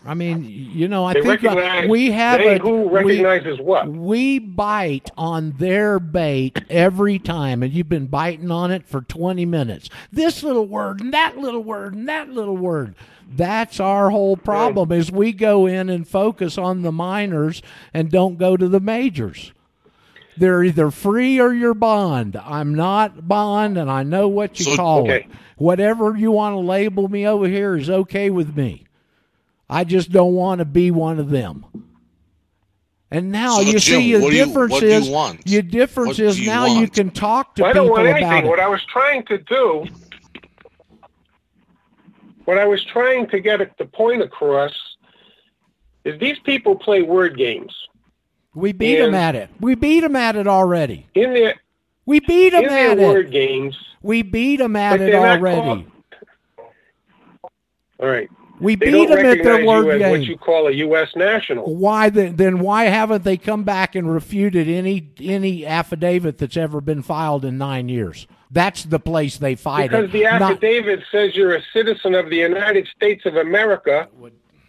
I mean, you know, I They think uh, recognize. we have they a who we- recognizes what? We bite on their bait every time, and you've been biting on it for 20 minutes. This little word, and that little word, and that little word. That's our whole problem is we go in and focus on the minors and don't go to the majors. They're either free or you're bond. I'm not bond, and I know what you So- call okay. it. Whatever you want to label me over here is okay with me. I just don't want to be one of them. And now So, you Jim, see the what do you- difference you is want? your difference What is you now you can talk to Well, I don't people want about anything. it. What I was trying to do, what I was trying to get the point across, is these people play word games. We beat them at it. We beat them at it already. In their We beat them in their at word it. games, We beat them at it already. all right, We they beat them at their you word as game. what you call a U.S. national. why the, then why haven't they come back and refuted any any affidavit that's ever been filed in nine years? That's the place they fight Because it. the Not- affidavit says you're a citizen of the United States of America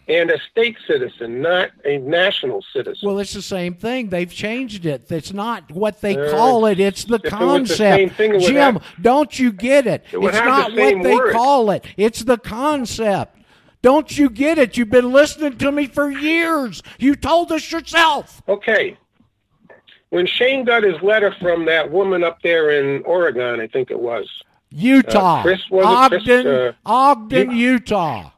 and a state citizen, not a national citizen. well, it's the same thing. They've changed it. It's not what they Uh, call it. It's the if it the concept. same thing, it Jim, have- don't you get it? It it's not the what they word. call it. It's the concept. Don't you get it? You've been listening to me for years. You told us yourself. Okay. When Shane got his letter from that woman up there in Oregon, I think it was, Utah, Uh, Chris, was it Chris, Ogden, uh, Ogden, Utah.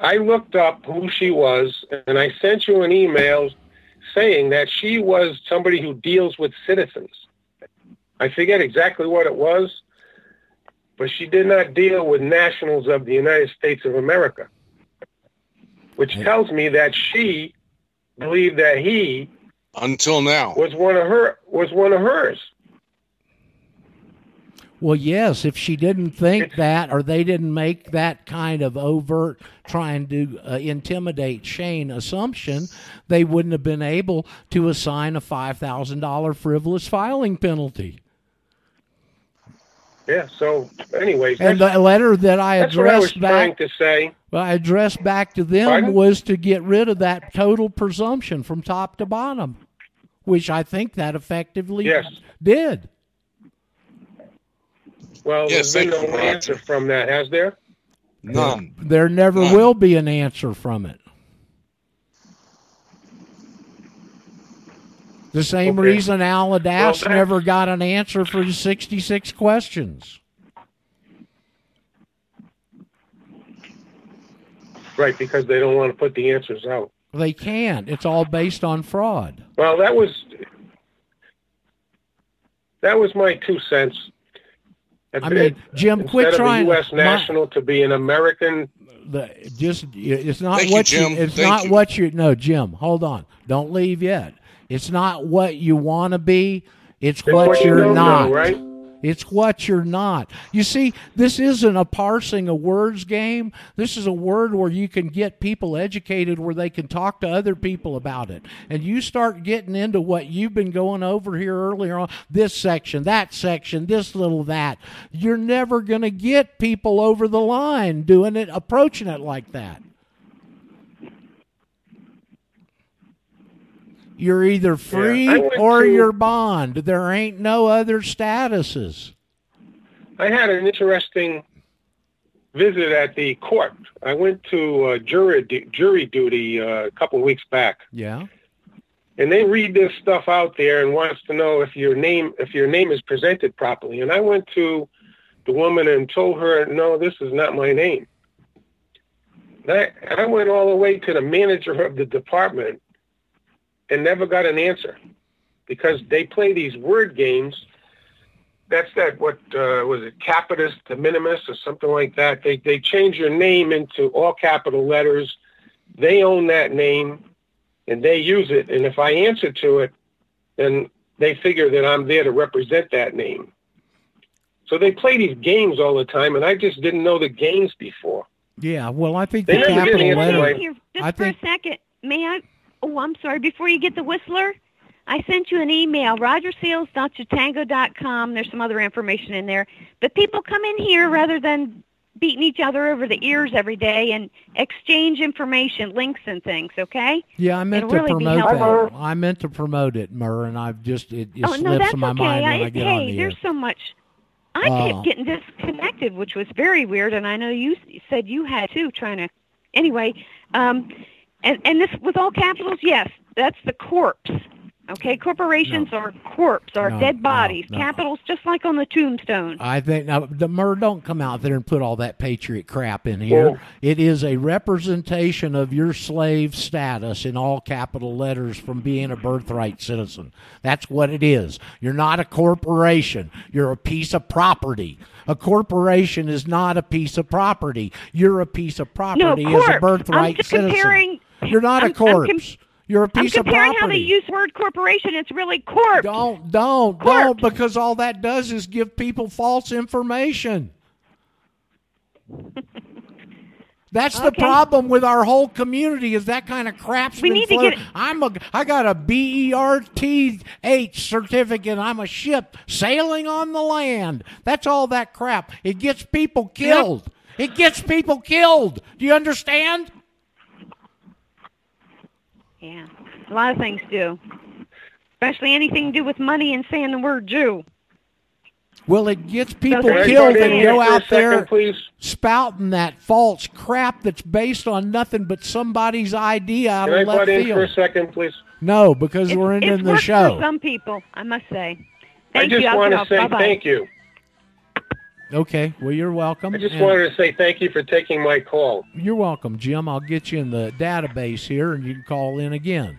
I looked up who she was and I sent you an email saying that she was somebody who deals with citizens. I forget exactly what it was, but she did not deal with nationals of the United States of America, which tells me that she believed that he Until now. was one of her was one of hers. Well, yes, if she didn't think that or they didn't make that kind of overt trying to uh, intimidate Shane assumption, they wouldn't have been able to assign a $5,000 frivolous filing penalty. Yeah. So, anyways, And the letter that I that's what I was addressed back to say. well, I addressed back to them Pardon? was to get rid of that total presumption from top to bottom, which I think that effectively Yes. did. Well, Yes, there's been no you, Roger. answer from that, has there? None. There never None. will be an answer from it. The same Okay. reason Al Adask Well, never got an answer for his 66 questions. Right, because they don't want to put the answers out. They can't. It's all based on fraud. Well, that was that was my two cents. I mean, Jim, Instead quit of trying. a U.S. my- national to be an American. the, just it's not Thank you, what Jim. it's Thank not you. what you no Jim hold on don't leave yet it's not what you want to be it's It's what, what you you're don't know, right? It's what you're not. You see this isn't a parsing of words game. This is a word where you can get people educated where they can talk to other people about it. And you start getting into what you've been going over here earlier on this section that section this little that. You're never going to get people over the line doing it approaching it like that you're either free went or to- you're bond there ain't no other statuses I had an interesting visit at the court. I went to uh, jury jury duty uh, a couple of weeks back, yeah and they read this stuff out there and wants to know if your name if your name is presented properly. And I went to the woman and told her, "No, this is not my name." I, I went all the way to the manager of the department and never got an answer because they play these word games. That's that what uh, was it capitis to minimus or something like that. They they change your name into all capital letters. They own that name and they use it. And if I answer to it, then they figure that I'm there to represent that name. So they play these games all the time, and I just didn't know the games before. Yeah, well, I think They the capital answer letter. my- just I for think- a second, may I? Oh, I'm sorry. Before you get the whistler, I sent you an email, rogersales.chatango.com. There's some other information in there. But people come in here rather than beating each other over the ears every day and exchange information, links and things, okay? Yeah, I meant It'll to really promote that. I meant to promote it, Murr, and I've just it, it oh, slips no, that's in my okay. mind when I, I get hey, on the air. there's so much. I Uh, kept getting disconnected, which was very weird, and I know you said you had too. Trying to, anyway, um, and and this with all capitals, yes, that's the corpse. Okay, corporations are corpse, are No, dead bodies. no. Capitals just like on the tombstone. I think now the Mur don't come out there and put all that patriot crap in here. Well- it is a representation of your slave status in all capital letters from being a birthright citizen. That's what it is. You're not a corporation. You're a piece of property. A corporation is not a piece of property. You're a piece of property as a corpse. I'm birthright just citizen. comparing- You're not I'm- a I'm corpse. You're a I'm piece of comparing property. how they use word corporation. It's really corpse. Don't, don't, Corpse. don't, because all that does is give people false information. That's the problem with our whole community is that kind of crap's We been need to get- I'm a I got a B E R T H certificate. I'm a ship sailing on the land. That's all that crap. It gets people killed. It gets people killed. Do you understand? Yeah, a lot of things do, especially anything to do with money and saying the word Jew. Well, it gets people Can killed butt and here go for a out there please? spouting that false crap that's based on nothing but somebody's idea out Can I of left butt in for a second, please? No, because It's, we're it's ending the worked show. for some people, I must say. I just you. Want to say Bye-bye. thank you. Okay, well you're welcome. I just And wanted to say thank you for taking my call. You're welcome, Jim. I'll get you in the database here, and you can call in again.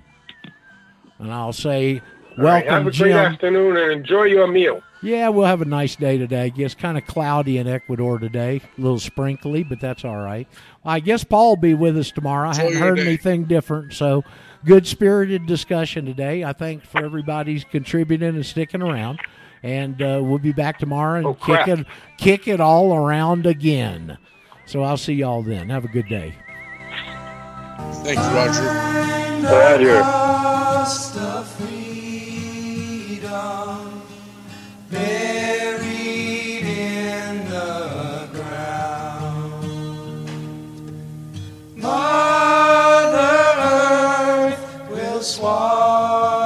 And I'll say, All right, welcome, have a great Jim. afternoon and enjoy your meal. Yeah, we'll have a nice day today. I guess kind of cloudy in Ecuador today, a little sprinkly, but that's all right. I guess Paul will be with us tomorrow. I haven't heard day. anything different, so good spirited discussion today. I thank for everybody's contributing and sticking around, and uh, we'll be back tomorrow and Oh, kick it kick it all around again. So I'll see y'all then. Have a good day. Thanks, Roger. Roger. Cost of freedom buried in the ground. Mother Earth will swallow.